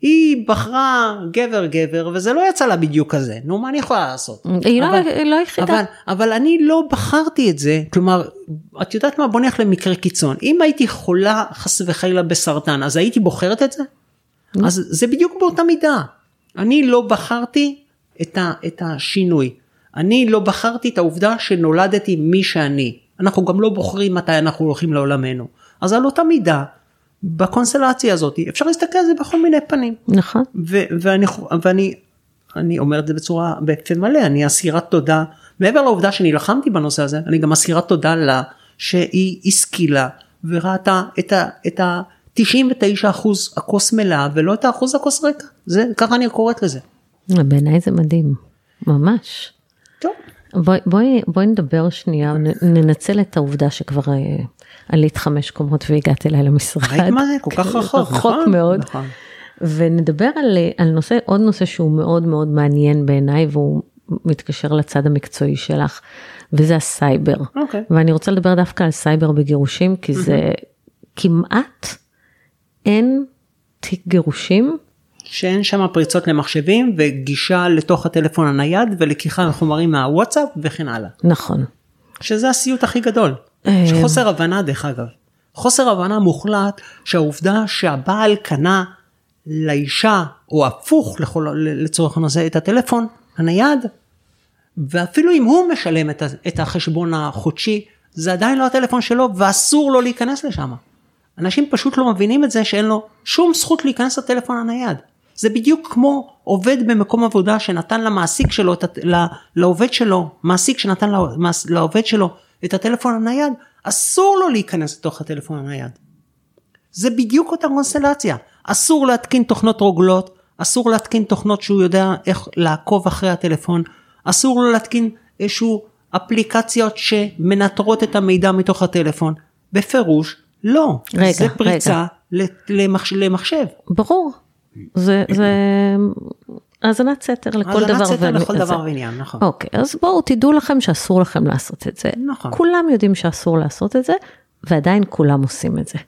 היא בחרה גבר גבר וזה לא יצא לה בדיוק כזה, נו מה אני יכולה לעשות? היא לא- אבל- היא לא היחידה. אבל, אבל אני לא בחרתי את זה, כלומר, את יודעת מה, בוא נלך למקרה קיצון, אם הייתי חולה חס וחלילה בסרטן, אז הייתי בוחרת את זה? אז זה בדיוק באותה מידה. אני לא בחרתי את, ה, את השינוי. אני לא בחרתי את העובדה שנולדתי מי שאני. אנחנו גם לא בוחרים מתי אנחנו הולכים לעולמנו. אז על אותה מידה, בקונסטלציה הזאת, אפשר להסתכל על זה בכל מיני פנים. נכון. ו- ואני, ואני אני אומר את זה בצורה בפה מלא, אני אסירת תודה, מעבר לעובדה שנלחמתי בנושא הזה, אני גם אסירת תודה לה שהיא השכילה וראתה את ה... את ה 99 אחוז הכוס מלאה ולא את האחוז הכוס ריקה, זה ככה אני קוראת לזה. בעיניי זה מדהים, ממש. טוב. בואי, בואי, בואי נדבר שנייה, ננצל את העובדה שכבר אה, עלית חמש קומות והגעת אליי למשרד. ראית מה זה? כל כך רחוק, רחוק נכון? מאוד. נכון. ונדבר על, על נושא, עוד נושא שהוא מאוד מאוד מעניין בעיניי, והוא מתקשר לצד המקצועי שלך, וזה הסייבר. אוקיי. ואני רוצה לדבר דווקא על סייבר בגירושים, כי זה כמעט אין תיק גירושים שאין שם פריצות למחשבים וגישה לתוך הטלפון הנייד ולקיחה חומרים מהוואטסאפ וכן הלאה. נכון. שזה הסיוט הכי גדול. אה. חוסר הבנה דרך אגב. חוסר הבנה מוחלט שהעובדה שהבעל קנה לאישה או הפוך לכל, לצורך הנושא את הטלפון הנייד ואפילו אם הוא משלם את, את החשבון החודשי זה עדיין לא הטלפון שלו ואסור לו להיכנס לשם. אנשים פשוט לא מבינים את זה שאין לו שום זכות להיכנס לטלפון הנייד. זה בדיוק כמו עובד במקום עבודה שנתן למעסיק שלו, לעובד שלו, מעסיק שנתן לעובד שלו את הטלפון הנייד, אסור לו להיכנס לתוך הטלפון הנייד. זה בדיוק אותה קונסטלציה. אסור להתקין תוכנות רוגלות, אסור להתקין תוכנות שהוא יודע איך לעקוב אחרי הטלפון, אסור לו להתקין איזשהו אפליקציות שמנטרות את המידע מתוך הטלפון. בפירוש לא. רגע, זה פריצה ל- למחש, למחשב. ברור. זה, זה האזנת סתר לכל דבר. האזנת סתר לכל. דבר ועניין, נכון. אוקיי, אז בואו תדעו לכם שאסור לכם לעשות את זה. נכון. כולם יודעים שאסור לעשות את זה, ועדיין כולם עושים את זה.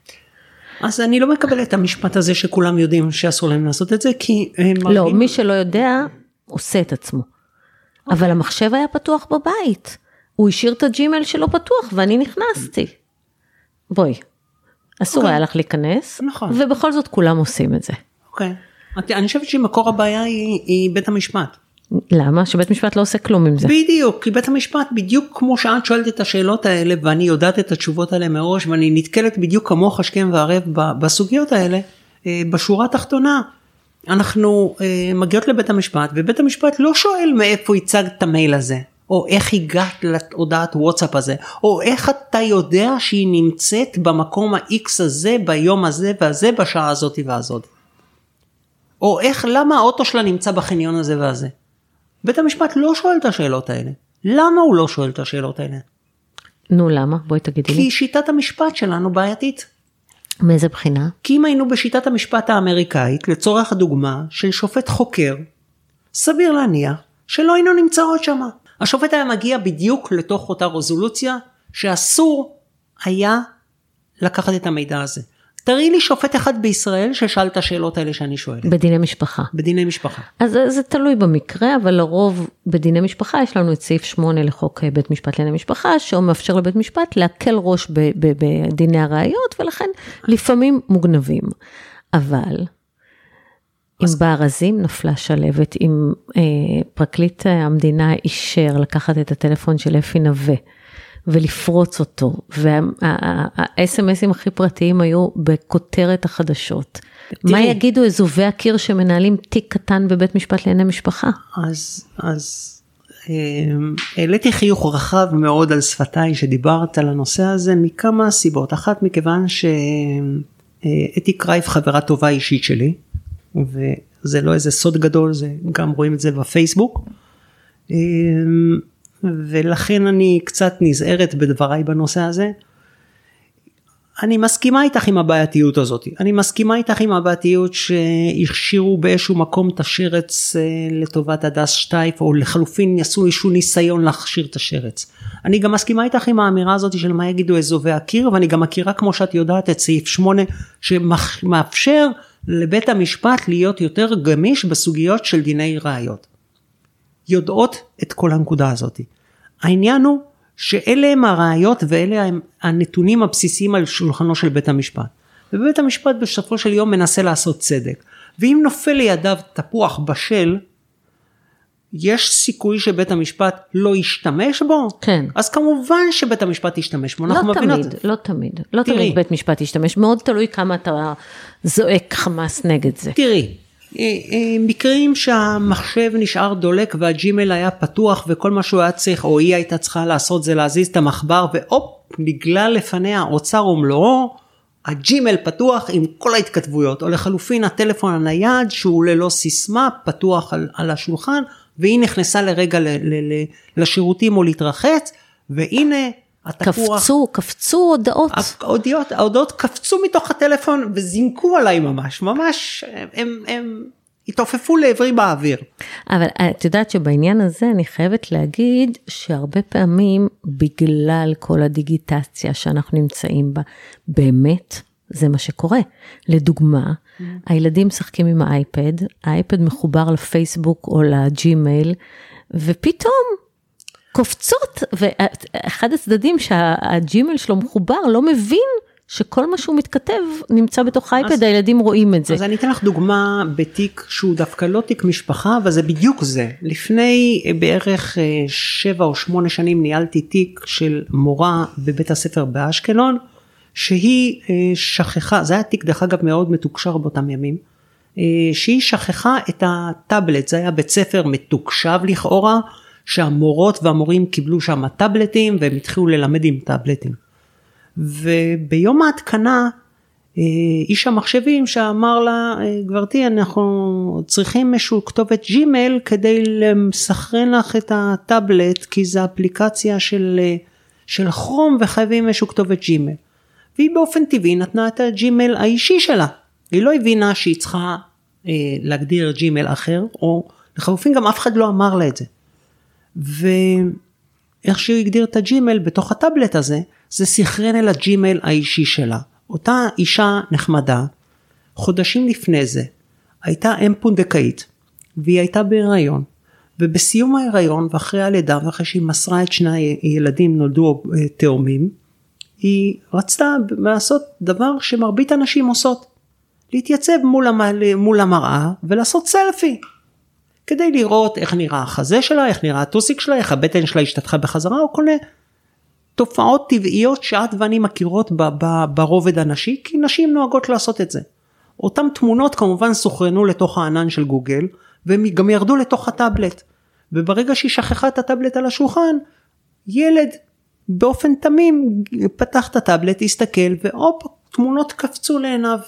אז אני לא מקבל את המשפט הזה שכולם יודעים שאסור להם לעשות את זה, כי הם לא, מי שלא יודע, עושה את עצמו. אוקיי. אבל המחשב היה פתוח בבית. הוא השאיר את הג'ימל שלו פתוח ואני נכנסתי. בואי, אסור אוקיי. היה לך להיכנס, נכון. ובכל זאת כולם עושים את זה. אוקיי. אני חושבת שמקור הבעיה היא, היא בית המשפט. למה? שבית משפט לא עושה כלום עם זה. בדיוק, כי בית המשפט בדיוק כמו שאת שואלת את השאלות האלה ואני יודעת את התשובות האלה מראש ואני נתקלת בדיוק כמוך השכם והערב בסוגיות האלה, אה, בשורה התחתונה אנחנו אה, מגיעות לבית המשפט ובית המשפט לא שואל מאיפה הצגת את המייל הזה. או איך הגעת להודעת וואטסאפ הזה, או איך אתה יודע שהיא נמצאת במקום ה-X הזה, ביום הזה והזה, בשעה הזאת והזאת. או איך, למה האוטו שלה נמצא בחניון הזה והזה. בית המשפט לא שואל את השאלות האלה. למה הוא לא שואל את השאלות האלה? נו למה? בואי תגידי לי. כי שיטת המשפט שלנו בעייתית. מאיזה בחינה? כי אם היינו בשיטת המשפט האמריקאית, לצורך הדוגמה של שופט חוקר, סביר להניח שלא היינו נמצאות שם. השופט היה מגיע בדיוק לתוך אותה רזולוציה שאסור היה לקחת את המידע הזה. תראי לי שופט אחד בישראל ששאל את השאלות האלה שאני שואל. בדיני משפחה. בדיני משפחה. אז זה, זה תלוי במקרה, אבל לרוב בדיני משפחה יש לנו את סעיף 8 לחוק אה, בית משפט לענייני משפחה, שהוא מאפשר לבית משפט להקל ראש בדיני הראיות, ולכן לפעמים מוגנבים. אבל אם בארזים נפלה שלהבת, אם אה, פרקליט המדינה אישר לקחת את הטלפון של אפי נווה, ולפרוץ אותו, והאס.אם.אסים הכי פרטיים היו בכותרת החדשות. מה יגידו אזובי הקיר שמנהלים תיק קטן בבית משפט לענייני משפחה? אז, אז אה, העליתי חיוך רחב מאוד על שפתיי שדיברת על הנושא הזה מכמה סיבות. אחת מכיוון שאתי קרייף חברה טובה אישית שלי, וזה לא איזה סוד גדול, זה גם רואים את זה בפייסבוק. ולכן אני קצת נזהרת בדבריי בנושא הזה. אני מסכימה איתך עם הבעייתיות הזאת, אני מסכימה איתך עם הבעייתיות שהכשירו באיזשהו מקום את השרץ אה, לטובת הדס שטייף או לחלופין יעשו איזשהו ניסיון להכשיר את השרץ. אני גם מסכימה איתך עם האמירה הזאת של מה יגידו אזובי הקיר ואני גם מכירה כמו שאת יודעת את סעיף 8 שמאפשר לבית המשפט להיות יותר גמיש בסוגיות של דיני ראיות. יודעות את כל הנקודה הזאת. העניין הוא שאלה הם הראיות ואלה הם הנתונים הבסיסיים על שולחנו של בית המשפט. ובית המשפט בסופו של יום מנסה לעשות צדק. ואם נופל לידיו תפוח בשל, יש סיכוי שבית המשפט לא ישתמש בו? כן. אז כמובן שבית המשפט ישתמש בו, אנחנו לא מבינות תמיד, את זה. לא תמיד, לא תראי. תמיד בית משפט ישתמש, מאוד תלוי כמה אתה זועק חמאס נגד זה. תראי, מקרים שהמחשב נשאר דולק והג'ימל היה פתוח וכל מה שהוא היה צריך או היא הייתה צריכה לעשות זה להזיז את המחבר והופ נגלה לפניה אוצר ומלואו הג'ימל פתוח עם כל ההתכתבויות. או לחלופין הטלפון הנייד שהוא ללא סיסמה פתוח על, על השולחן והיא נכנסה לרגע ל, ל, ל, לשירותים או להתרחץ והנה התפוח, קפצו, קפצו הודעות. ההודעות, ההודעות קפצו מתוך הטלפון וזינקו עליי ממש, ממש, הם, הם התעופפו לעברי באוויר. אבל את יודעת שבעניין הזה אני חייבת להגיד שהרבה פעמים בגלל כל הדיגיטציה שאנחנו נמצאים בה, באמת זה מה שקורה. לדוגמה, mm-hmm. הילדים משחקים עם האייפד, האייפד מחובר לפייסבוק או לג'ימייל, ופתאום קופצות, ואחד הצדדים שהג'ימייל שלו מחובר לא מבין שכל מה שהוא מתכתב נמצא בתוך אייפד, אז, הילדים רואים את זה. אז אני אתן לך דוגמה בתיק שהוא דווקא לא תיק משפחה, אבל זה בדיוק זה. לפני אה, בערך אה, שבע או שמונה שנים ניהלתי תיק של מורה בבית הספר באשקלון, שהיא אה, שכחה, זה היה תיק דרך אגב מאוד מתוקשר באותם ימים, שהיא שכחה את הטאבלט, זה היה בית ספר מתוקשב לכאורה, שהמורות והמורים קיבלו שם טאבלטים והם התחילו ללמד עם טאבלטים. וביום ההתקנה אה, איש המחשבים שאמר לה אה, גברתי אנחנו צריכים איזשהו כתובת ג'ימל כדי לסכרן לך את הטאבלט כי זה אפליקציה של, אה, של כרום וחייבים איזשהו כתובת ג'ימל. והיא באופן טבעי נתנה את הג'ימייל האישי שלה. היא לא הבינה שהיא צריכה אה, להגדיר ג'ימייל אחר או לחלופין גם אף אחד לא אמר לה את זה. ואיך שהוא הגדיר את הג'ימייל בתוך הטאבלט הזה זה סנכרן אל הג'ימייל האישי שלה. אותה אישה נחמדה, חודשים לפני זה, הייתה אם פונדקאית, והיא הייתה בהיריון, ובסיום ההיריון ואחרי הלידה ואחרי שהיא מסרה את שני הילדים נולדו אה, תאומים, היא רצתה לעשות דבר שמרבית הנשים עושות, להתייצב מול, המ... מול המראה ולעשות סלפי. כדי לראות איך נראה החזה שלה, איך נראה הטוסיק שלה, איך הבטן שלה השתתחה בחזרה, או כל תופעות טבעיות שאת ואני מכירות ברובד הנשי, כי נשים נוהגות לעשות את זה. אותן תמונות כמובן סוכרנו לתוך הענן של גוגל, והם גם ירדו לתוך הטאבלט. וברגע שהיא שכחה את הטאבלט על השולחן, ילד באופן תמים פתח את הטאבלט, הסתכל, והופ, תמונות קפצו לעיניו.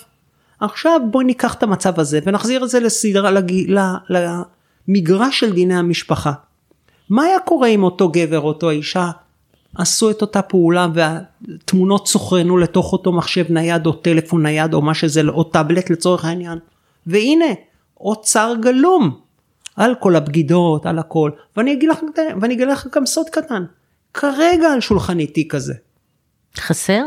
עכשיו בואי ניקח את המצב הזה ונחזיר את זה לסדרה, לג... למגרש של דיני המשפחה. מה היה קורה אם אותו גבר, אותו אישה, עשו את אותה פעולה והתמונות סונכרנו לתוך אותו מחשב נייד או טלפון נייד או מה שזה או טאבלט לצורך העניין והנה אוצר גלום על כל הבגידות על הכל ואני אגיד לך ואני אגיד לך גם סוד קטן כרגע על שולחני תיק כזה. חסר?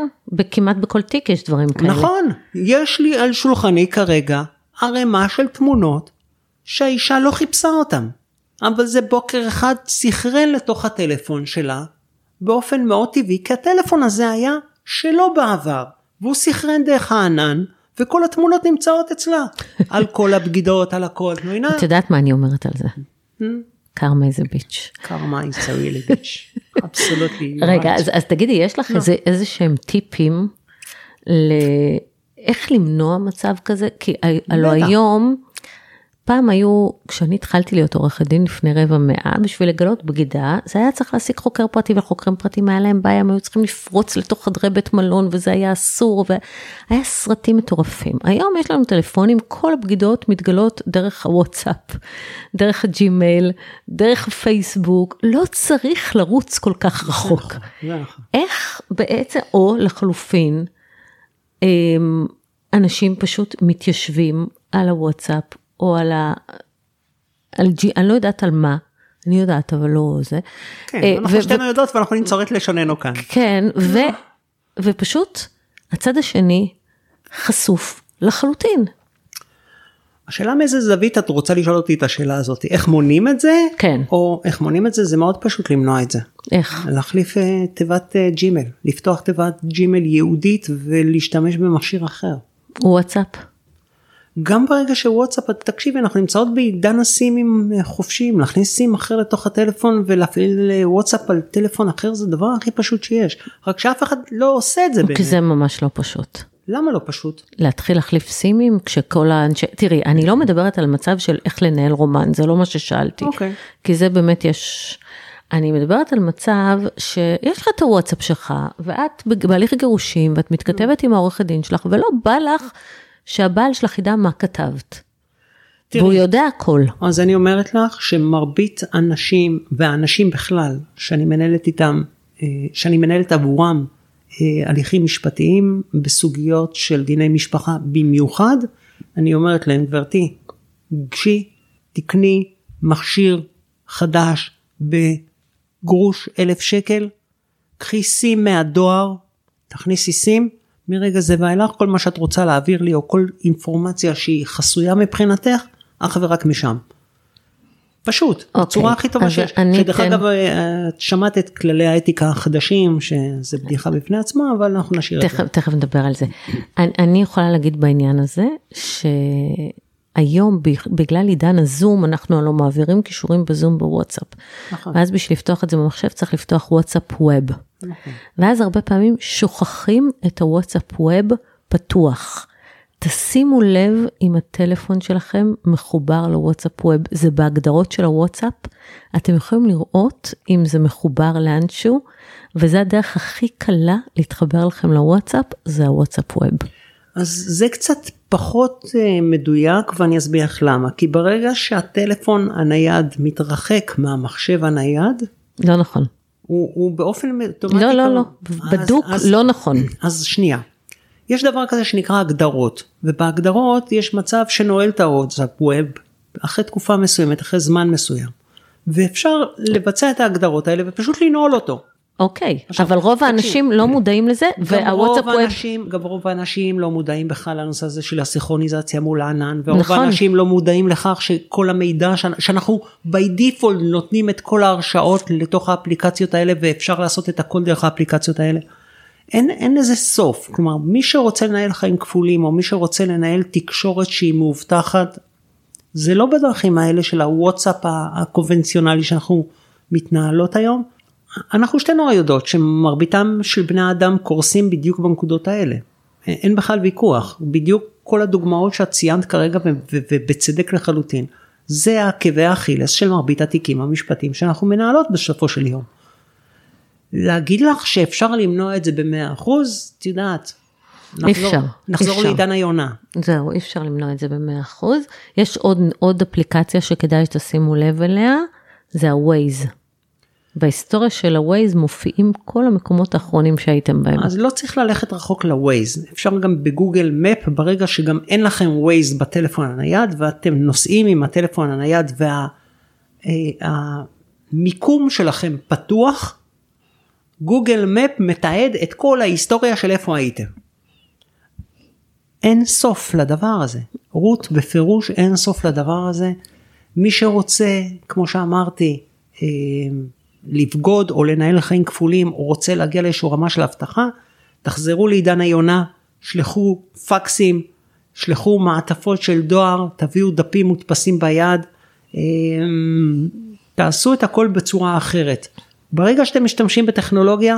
כמעט בכל תיק יש דברים כאלה. נכון, יש לי על שולחני כרגע ערימה של תמונות שהאישה לא חיפשה אותם. אבל זה בוקר אחד סכרן לתוך הטלפון שלה באופן מאוד טבעי כי הטלפון הזה היה שלו בעבר והוא סכרן דרך הענן וכל התמונות נמצאות אצלה [laughs] על כל הבגידות על הכל. את יודעת מה אני אומרת על זה? Hmm? קרמה איזה ביץ'. קרמה איזה ביץ'. אבסולוטלי. רגע אז, תגידי יש לך איזה, שהם טיפים לאיך למנוע מצב כזה כי הלוא היום. פעם היו, כשאני התחלתי להיות עורכת דין לפני רבע מאה, בשביל לגלות בגידה, זה היה צריך להעסיק חוקר פרטי, וחוקרים פרטיים היה להם בעיה, הם היו צריכים לפרוץ לתוך חדרי בית מלון, וזה היה אסור, והיה סרטים מטורפים. היום יש לנו טלפונים, כל הבגידות מתגלות דרך הוואטסאפ, דרך הג'ימייל, דרך הפייסבוק, לא צריך לרוץ כל כך רחוק. נכון, נכון. איך בעצם, או לחלופין, אמ, אנשים פשוט מתיישבים על הוואטסאפ או על ה... על ג'י, אני לא יודעת על מה, אני יודעת אבל לא זה. כן, אה, אנחנו שתינו יודעות ואנחנו נצור את לשוננו כאן. כן, ו, ופשוט הצד השני חשוף לחלוטין. השאלה מאיזה זווית את רוצה לשאול אותי את השאלה הזאת, איך מונים את זה? כן. או איך מונים את זה? זה מאוד פשוט למנוע את זה. איך? להחליף uh, תיבת uh, ג'ימל, לפתוח תיבת ג'ימל ייעודית ולהשתמש במכשיר אחר. וואטסאפ. גם ברגע שוואטסאפ תקשיבי אנחנו נמצאות בעידן הסימים אה, חופשיים להכניס סים אחר לתוך הטלפון ולהפעיל אה, וואטסאפ על טלפון אחר זה הדבר הכי פשוט שיש רק שאף אחד לא עושה את זה באמת. כי זה ממש לא פשוט. למה לא פשוט? להתחיל להחליף סימים כשכל האנשי, תראי אני לא מדברת על מצב של איך לנהל רומן זה לא מה ששאלתי. אוקיי. כי זה באמת יש. אני מדברת על מצב שיש לך את הוואטסאפ שלך ואת בהליך גירושים ואת מתכתבת עם העורך הדין שלך ולא בא לך שהבעל שלך ידע מה כתבת. תראי, והוא יודע הכל. אז אני אומרת לך שמרבית הנשים והאנשים בכלל שאני מנהלת איתם שאני מנהלת עבורם הליכים משפטיים בסוגיות של דיני משפחה במיוחד, אני אומרת להם, גברתי, גשי, תקני מכשיר חדש בגרוש אלף שקל, קחי סים מהדואר, תכניסי סים, מרגע זה ואילך כל מה שאת רוצה להעביר לי או כל אינפורמציה שהיא חסויה מבחינתך, אך ורק משם. פשוט, okay. בצורה הכי טובה שיש. שדרך כן. אגב, אה, את שמעת את כללי האתיקה החדשים, שזה בדיחה בפני עצמה, אבל אנחנו נשאיר תכף, את זה. תכף נדבר על זה. אני, אני יכולה להגיד בעניין הזה, שהיום בגלל עידן הזום, אנחנו הלוא מעבירים כישורים בזום בוואטסאפ. נכון. ואז בשביל לפתוח את זה במחשב צריך לפתוח וואטסאפ ווב. נכון. ואז הרבה פעמים שוכחים את הוואטסאפ ווב פתוח. תשימו לב אם הטלפון שלכם מחובר לוואטסאפ ווב, זה בהגדרות של הוואטסאפ, אתם יכולים לראות אם זה מחובר לאנשהו, וזה הדרך הכי קלה להתחבר לכם לוואטסאפ, זה הוואטסאפ ווב. אז זה קצת פחות אה, מדויק ואני אסביר לך למה, כי ברגע שהטלפון הנייד מתרחק מהמחשב הנייד, לא נכון. הוא, הוא באופן אוטומטי. לא, לא, לא, בדוק אז, לא נכון. אז שנייה. יש דבר כזה שנקרא הגדרות, ובהגדרות יש מצב שנועל את הוואטסאפ ווב אחרי תקופה מסוימת, אחרי זמן מסוים. ואפשר לבצע את ההגדרות האלה ופשוט לנעול אותו. אוקיי, okay, אבל רוב האנשים לא מודעים לזה, והוואטסאפ ווב... גם רוב האנשים לא מודעים בכלל לנושא הזה של הסינכרוניזציה מול הענן, ורוב נכון. האנשים לא מודעים לכך שכל המידע, שאנחנו by default נותנים את כל ההרשאות לתוך האפליקציות האלה, ואפשר לעשות את הכל דרך האפליקציות האלה. אין, אין לזה סוף, כלומר מי שרוצה לנהל חיים כפולים או מי שרוצה לנהל תקשורת שהיא מאובטחת, זה לא בדרכים האלה של הוואטסאפ הקונבנציונלי שאנחנו מתנהלות היום. אנחנו שתינו יודעות שמרביתם של בני האדם קורסים בדיוק בנקודות האלה. אין בכלל ויכוח, בדיוק כל הדוגמאות שאת ציינת כרגע ובצדק לחלוטין. זה עקבי האכילס של מרבית התיקים המשפטיים שאנחנו מנהלות בסופו של יום. להגיד לך שאפשר למנוע את זה במאה אחוז, את יודעת. נחזור, אפשר. נחזור אפשר. לעידן היונה. זהו, אי אפשר למנוע את זה במאה אחוז. יש עוד, עוד אפליקציה שכדאי שתשימו לב אליה, זה ה-Waze. בהיסטוריה של ה-Waze מופיעים כל המקומות האחרונים שהייתם בהם. אז לא צריך ללכת רחוק ל-Waze, אפשר גם בגוגל מפ, ברגע שגם אין לכם Waze בטלפון הנייד ואתם נוסעים עם הטלפון הנייד והמיקום וה, שלכם פתוח, גוגל מפ מתעד את כל ההיסטוריה של איפה הייתם. אין סוף לדבר הזה. רות בפירוש אין סוף לדבר הזה. מי שרוצה, כמו שאמרתי, אה, לבגוד או לנהל חיים כפולים או רוצה להגיע לאיזושהי רמה של אבטחה, תחזרו לעידן היונה, שלחו פקסים, שלחו מעטפות של דואר, תביאו דפים מודפסים ביד, אה, תעשו את הכל בצורה אחרת. ברגע שאתם משתמשים בטכנולוגיה,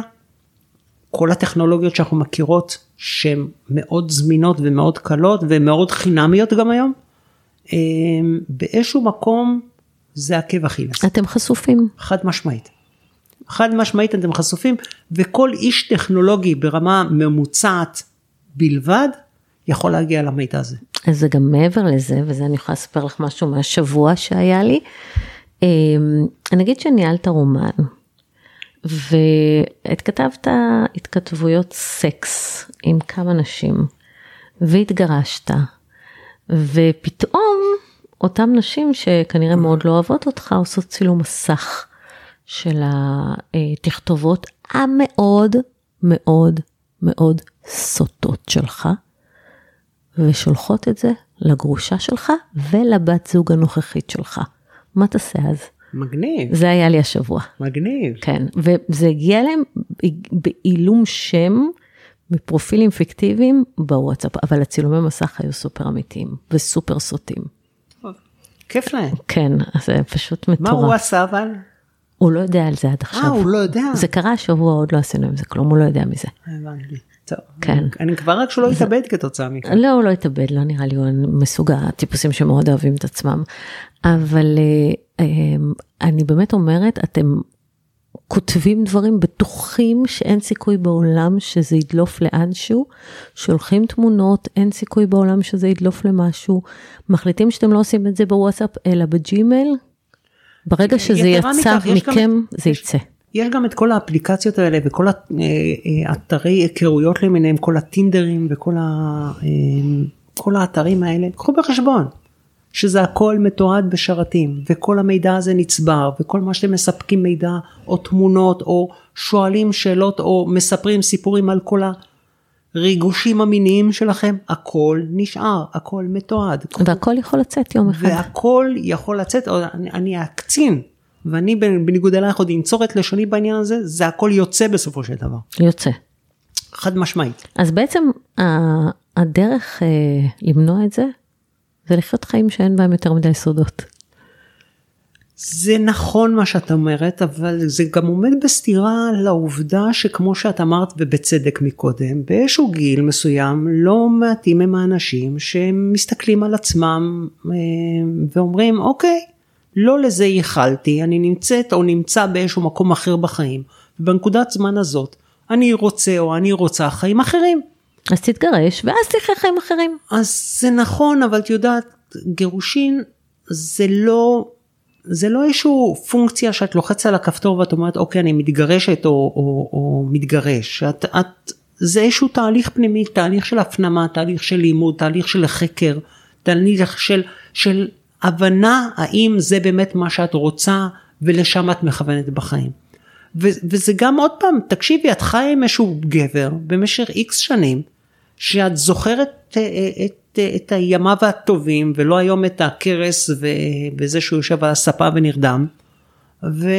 כל הטכנולוגיות שאנחנו מכירות שהן מאוד זמינות ומאוד קלות ומאוד חינמיות גם היום, באיזשהו מקום זה עקב אכילס. אתם חשופים. חד משמעית. חד משמעית אתם חשופים וכל איש טכנולוגי ברמה ממוצעת בלבד יכול להגיע למידע הזה. אז זה גם מעבר לזה וזה אני יכולה לספר לך משהו מהשבוע שהיה לי. אני אגיד שניהלת רומן והתכתבת התכתבויות סקס עם כמה נשים, והתגרשת, ופתאום אותן נשים שכנראה מאוד לא אוהבות אותך עושות צילום מסך של התכתובות המאוד מאוד מאוד סוטות שלך, ושולחות את זה לגרושה שלך ולבת זוג הנוכחית שלך. מה תעשה אז? מגניב. זה היה לי השבוע. מגניב. כן, וזה הגיע להם בעילום שם מפרופילים פיקטיביים בוואטסאפ, אבל הצילומי מסך היו סופר אמיתיים וסופר סוטים. כיף להם. כן, זה פשוט מטורף. מה הוא עשה אבל? הוא לא יודע על זה עד עכשיו. אה, הוא לא יודע. זה קרה השבוע, עוד לא עשינו עם זה כלום, הוא לא יודע מזה. הבנתי. טוב, כן. אני מקווה רק שהוא לא יתאבד כתוצאה מכך. לא, הוא לא יתאבד, לא נראה לי, הוא מסוג הטיפוסים שמאוד אוהבים את עצמם. אבל אה, אמ, אני באמת אומרת, אתם כותבים דברים בטוחים שאין סיכוי בעולם שזה ידלוף לאנשהו, שולחים תמונות, אין סיכוי בעולם שזה ידלוף למשהו, מחליטים שאתם לא עושים את זה בוואטסאפ אלא בג'ימייל, ברגע שזה יצא מכם, גם, זה יש, יצא. יש גם את כל האפליקציות האלה וכל האתרי היכרויות למיניהם, כל הטינדרים וכל ה, כל האתרים האלה, קחו בחשבון שזה הכל מתועד בשרתים וכל המידע הזה נצבר וכל מה שאתם מספקים מידע או תמונות או שואלים שאלות או מספרים סיפורים על כל הריגושים המיניים שלכם, הכל נשאר, הכל מתועד. והכל יכול לצאת יום אחד. והכל יכול לצאת, אני, אני אקצין ואני בניגוד אלייך עוד אנצור את לשוני בעניין הזה, זה הכל יוצא בסופו של דבר. יוצא. חד משמעית. אז בעצם הדרך אה, למנוע את זה, זה לחיות חיים שאין בהם יותר מדי סודות. זה נכון מה שאת אומרת, אבל זה גם עומד בסתירה לעובדה שכמו שאת אמרת ובצדק מקודם, באיזשהו גיל מסוים לא מעטים הם האנשים שמסתכלים על עצמם אה, ואומרים אוקיי, לא לזה ייחלתי, אני נמצאת או נמצא באיזשהו מקום אחר בחיים, ובנקודת זמן הזאת אני רוצה או אני רוצה חיים אחרים. אז תתגרש ואז תחיה חיים אחרים. אז זה נכון, אבל את יודעת, גירושין זה לא, זה לא איזשהו פונקציה שאת לוחצת על הכפתור ואת אומרת אוקיי אני מתגרשת או, או, או מתגרש. את, את, זה איזשהו תהליך פנימי, תהליך של הפנמה, תהליך של לימוד, תהליך של חקר, תהליך של, של הבנה האם זה באמת מה שאת רוצה ולשם את מכוונת בחיים. ו- וזה גם עוד פעם, תקשיבי, את חיה עם איזשהו גבר במשך איקס שנים, שאת זוכרת את, את, את הימיו הטובים ולא היום את הכרס וזה שהוא יושב על הספה ונרדם. ו...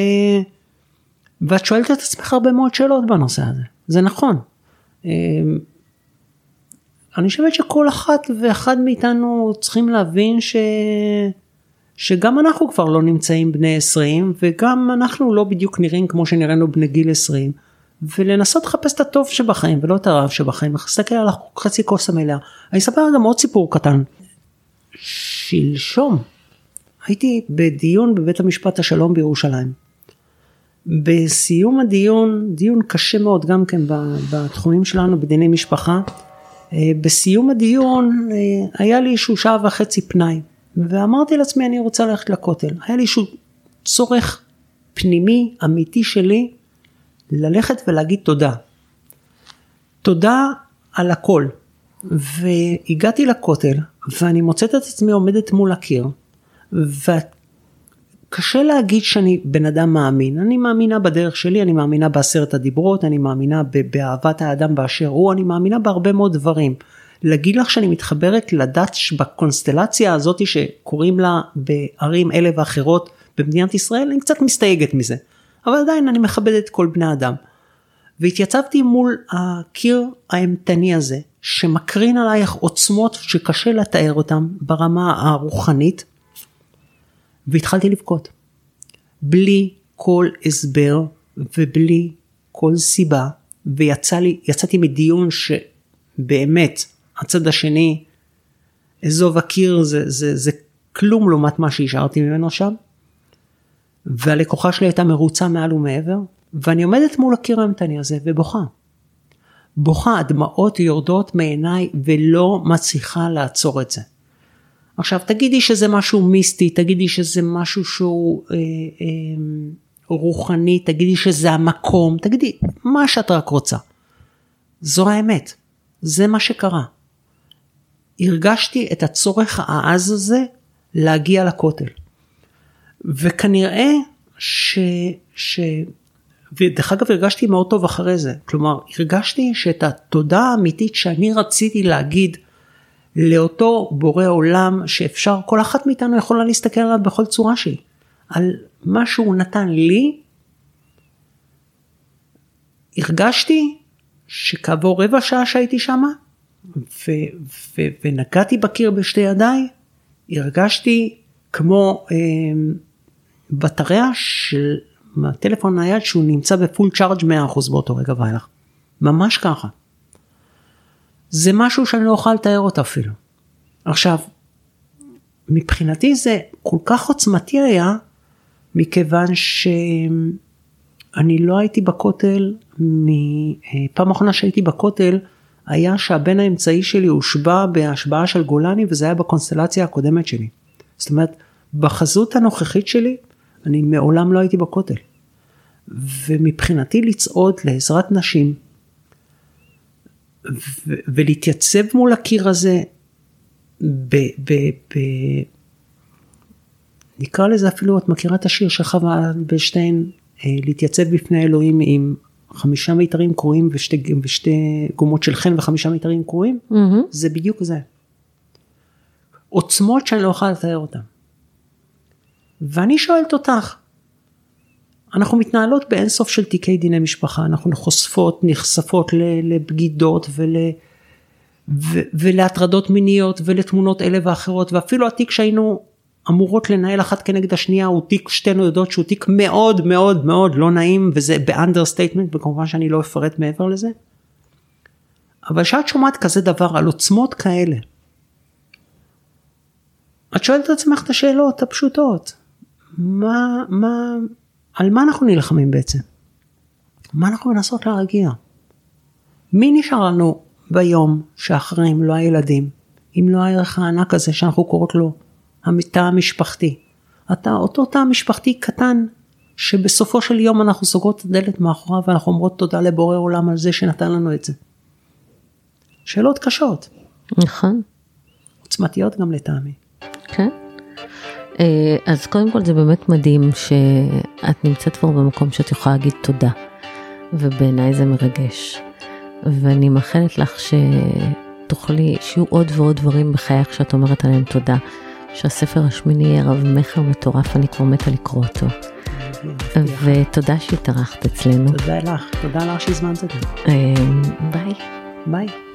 ואת שואלת את עצמך הרבה מאוד שאלות בנושא הזה, זה נכון. אמ, אני חושבת שכל אחת ואחד מאיתנו צריכים להבין ש... שגם אנחנו כבר לא נמצאים בני 20 וגם אנחנו לא בדיוק נראים כמו שנראינו בני גיל 20 ולנסות לחפש את הטוב שבחיים ולא את הרב שבחיים, להסתכל על חצי כוס המלאה. אני אספר גם עוד סיפור קטן. שלשום הייתי בדיון בבית המשפט השלום בירושלים. בסיום הדיון, דיון קשה מאוד גם כן בתחומים שלנו בדיני משפחה, אה, בסיום הדיון אה, היה לי איזשהו שעה וחצי פנאי ואמרתי לעצמי אני רוצה ללכת לכותל, היה לי איזשהו צורך פנימי אמיתי שלי ללכת ולהגיד תודה. תודה על הכל. והגעתי לכותל ואני מוצאת את עצמי עומדת מול הקיר וקשה להגיד שאני בן אדם מאמין, אני מאמינה בדרך שלי, אני מאמינה בעשרת הדיברות, אני מאמינה באהבת האדם באשר הוא, אני מאמינה בהרבה מאוד דברים. להגיד לך שאני מתחברת לדת בקונסטלציה הזאת שקוראים לה בערים אלה ואחרות במדינת ישראל, אני קצת מסתייגת מזה. אבל עדיין אני מכבדת כל בני אדם. והתייצבתי מול הקיר האימתני הזה, שמקרין עלייך עוצמות שקשה לתאר אותן ברמה הרוחנית, והתחלתי לבכות. בלי כל הסבר ובלי כל סיבה, ויצאתי מדיון שבאמת הצד השני, אזוב הקיר זה, זה, זה כלום לעומת מה שהשארתי ממנו שם. והלקוחה שלי הייתה מרוצה מעל ומעבר, ואני עומדת מול הקיר האמתני הזה ובוכה. בוכה, הדמעות יורדות מעיניי ולא מצליחה לעצור את זה. עכשיו תגידי שזה משהו מיסטי, תגידי שזה משהו שהוא אה, אה, רוחני, תגידי שזה המקום, תגידי מה שאת רק רוצה. זו האמת, זה מה שקרה. הרגשתי את הצורך העז הזה להגיע לכותל. וכנראה ש... ש... ודרך אגב הרגשתי מאוד טוב אחרי זה, כלומר הרגשתי שאת התודה האמיתית שאני רציתי להגיד לאותו בורא עולם שאפשר, כל אחת מאיתנו יכולה להסתכל עליו בכל צורה שהיא, על מה שהוא נתן לי, הרגשתי שכעבור רבע שעה שהייתי שמה, ו- ו- ונגעתי בקיר בשתי ידיי, הרגשתי כמו אה, בטריה של הטלפון הנייד שהוא נמצא בפול צ'ארג' 100% באותו רגע ואילך. ממש ככה. זה משהו שאני לא אוכל לתאר אותו אפילו. עכשיו, מבחינתי זה כל כך עוצמתי היה, מכיוון שאני לא הייתי בכותל, פעם אחרונה שהייתי בכותל היה שהבן האמצעי שלי הושבע בהשבעה של גולני וזה היה בקונסטלציה הקודמת שלי. זאת אומרת, בחזות הנוכחית שלי, אני מעולם לא הייתי בכותל. ומבחינתי לצעוד לעזרת נשים ו- ולהתייצב מול הקיר הזה ב... ב-, ב- נקרא לזה אפילו, את מכירה את השיר של חווה בשטיין, אה, להתייצב בפני אלוהים עם חמישה מיתרים קרועים ושתי, ושתי גומות של חן וחמישה מיתרים קרועים? Mm-hmm. זה בדיוק זה. עוצמות שאני לא אוכל לתאר אותן. ואני שואלת אותך, אנחנו מתנהלות באינסוף של תיקי דיני משפחה, אנחנו חושפות, נחשפות לבגידות ול... ו... ולהטרדות מיניות ולתמונות אלה ואחרות ואפילו התיק שהיינו אמורות לנהל אחת כנגד השנייה הוא תיק שתינו יודעות שהוא תיק מאוד מאוד מאוד לא נעים וזה באנדרסטייטמנט וכמובן שאני לא אפרט מעבר לזה. אבל כשאת שומעת כזה דבר על עוצמות כאלה את שואלת את עצמך את השאלות הפשוטות מה מה על מה אנחנו נלחמים בעצם? מה אנחנו מנסות להרגיע? מי נשאר לנו ביום שאחרי אם לא הילדים, אם לא הערך הענק הזה שאנחנו קוראות לו התא המשפחתי. אתה, אותו תא משפחתי קטן שבסופו של יום אנחנו סוגרות את הדלת מאחוריו ואנחנו אומרות תודה לבורא עולם על זה שנתן לנו את זה. שאלות קשות. נכון. עוצמתיות גם לטעמי. כן. אה, אז קודם כל זה באמת מדהים שאת נמצאת כבר במקום שאת יכולה להגיד תודה, ובעיניי זה מרגש. ואני מאחלת לך שתוכלי, שיהיו עוד ועוד דברים בחייך שאת אומרת עליהם תודה. שהספר השמיני יהיה רב מכר מטורף, אני כבר מתה לקרוא אותו. ותודה שהתארחת אצלנו. תודה לך, תודה לך שהזמנת אותי. אה, ביי. ביי.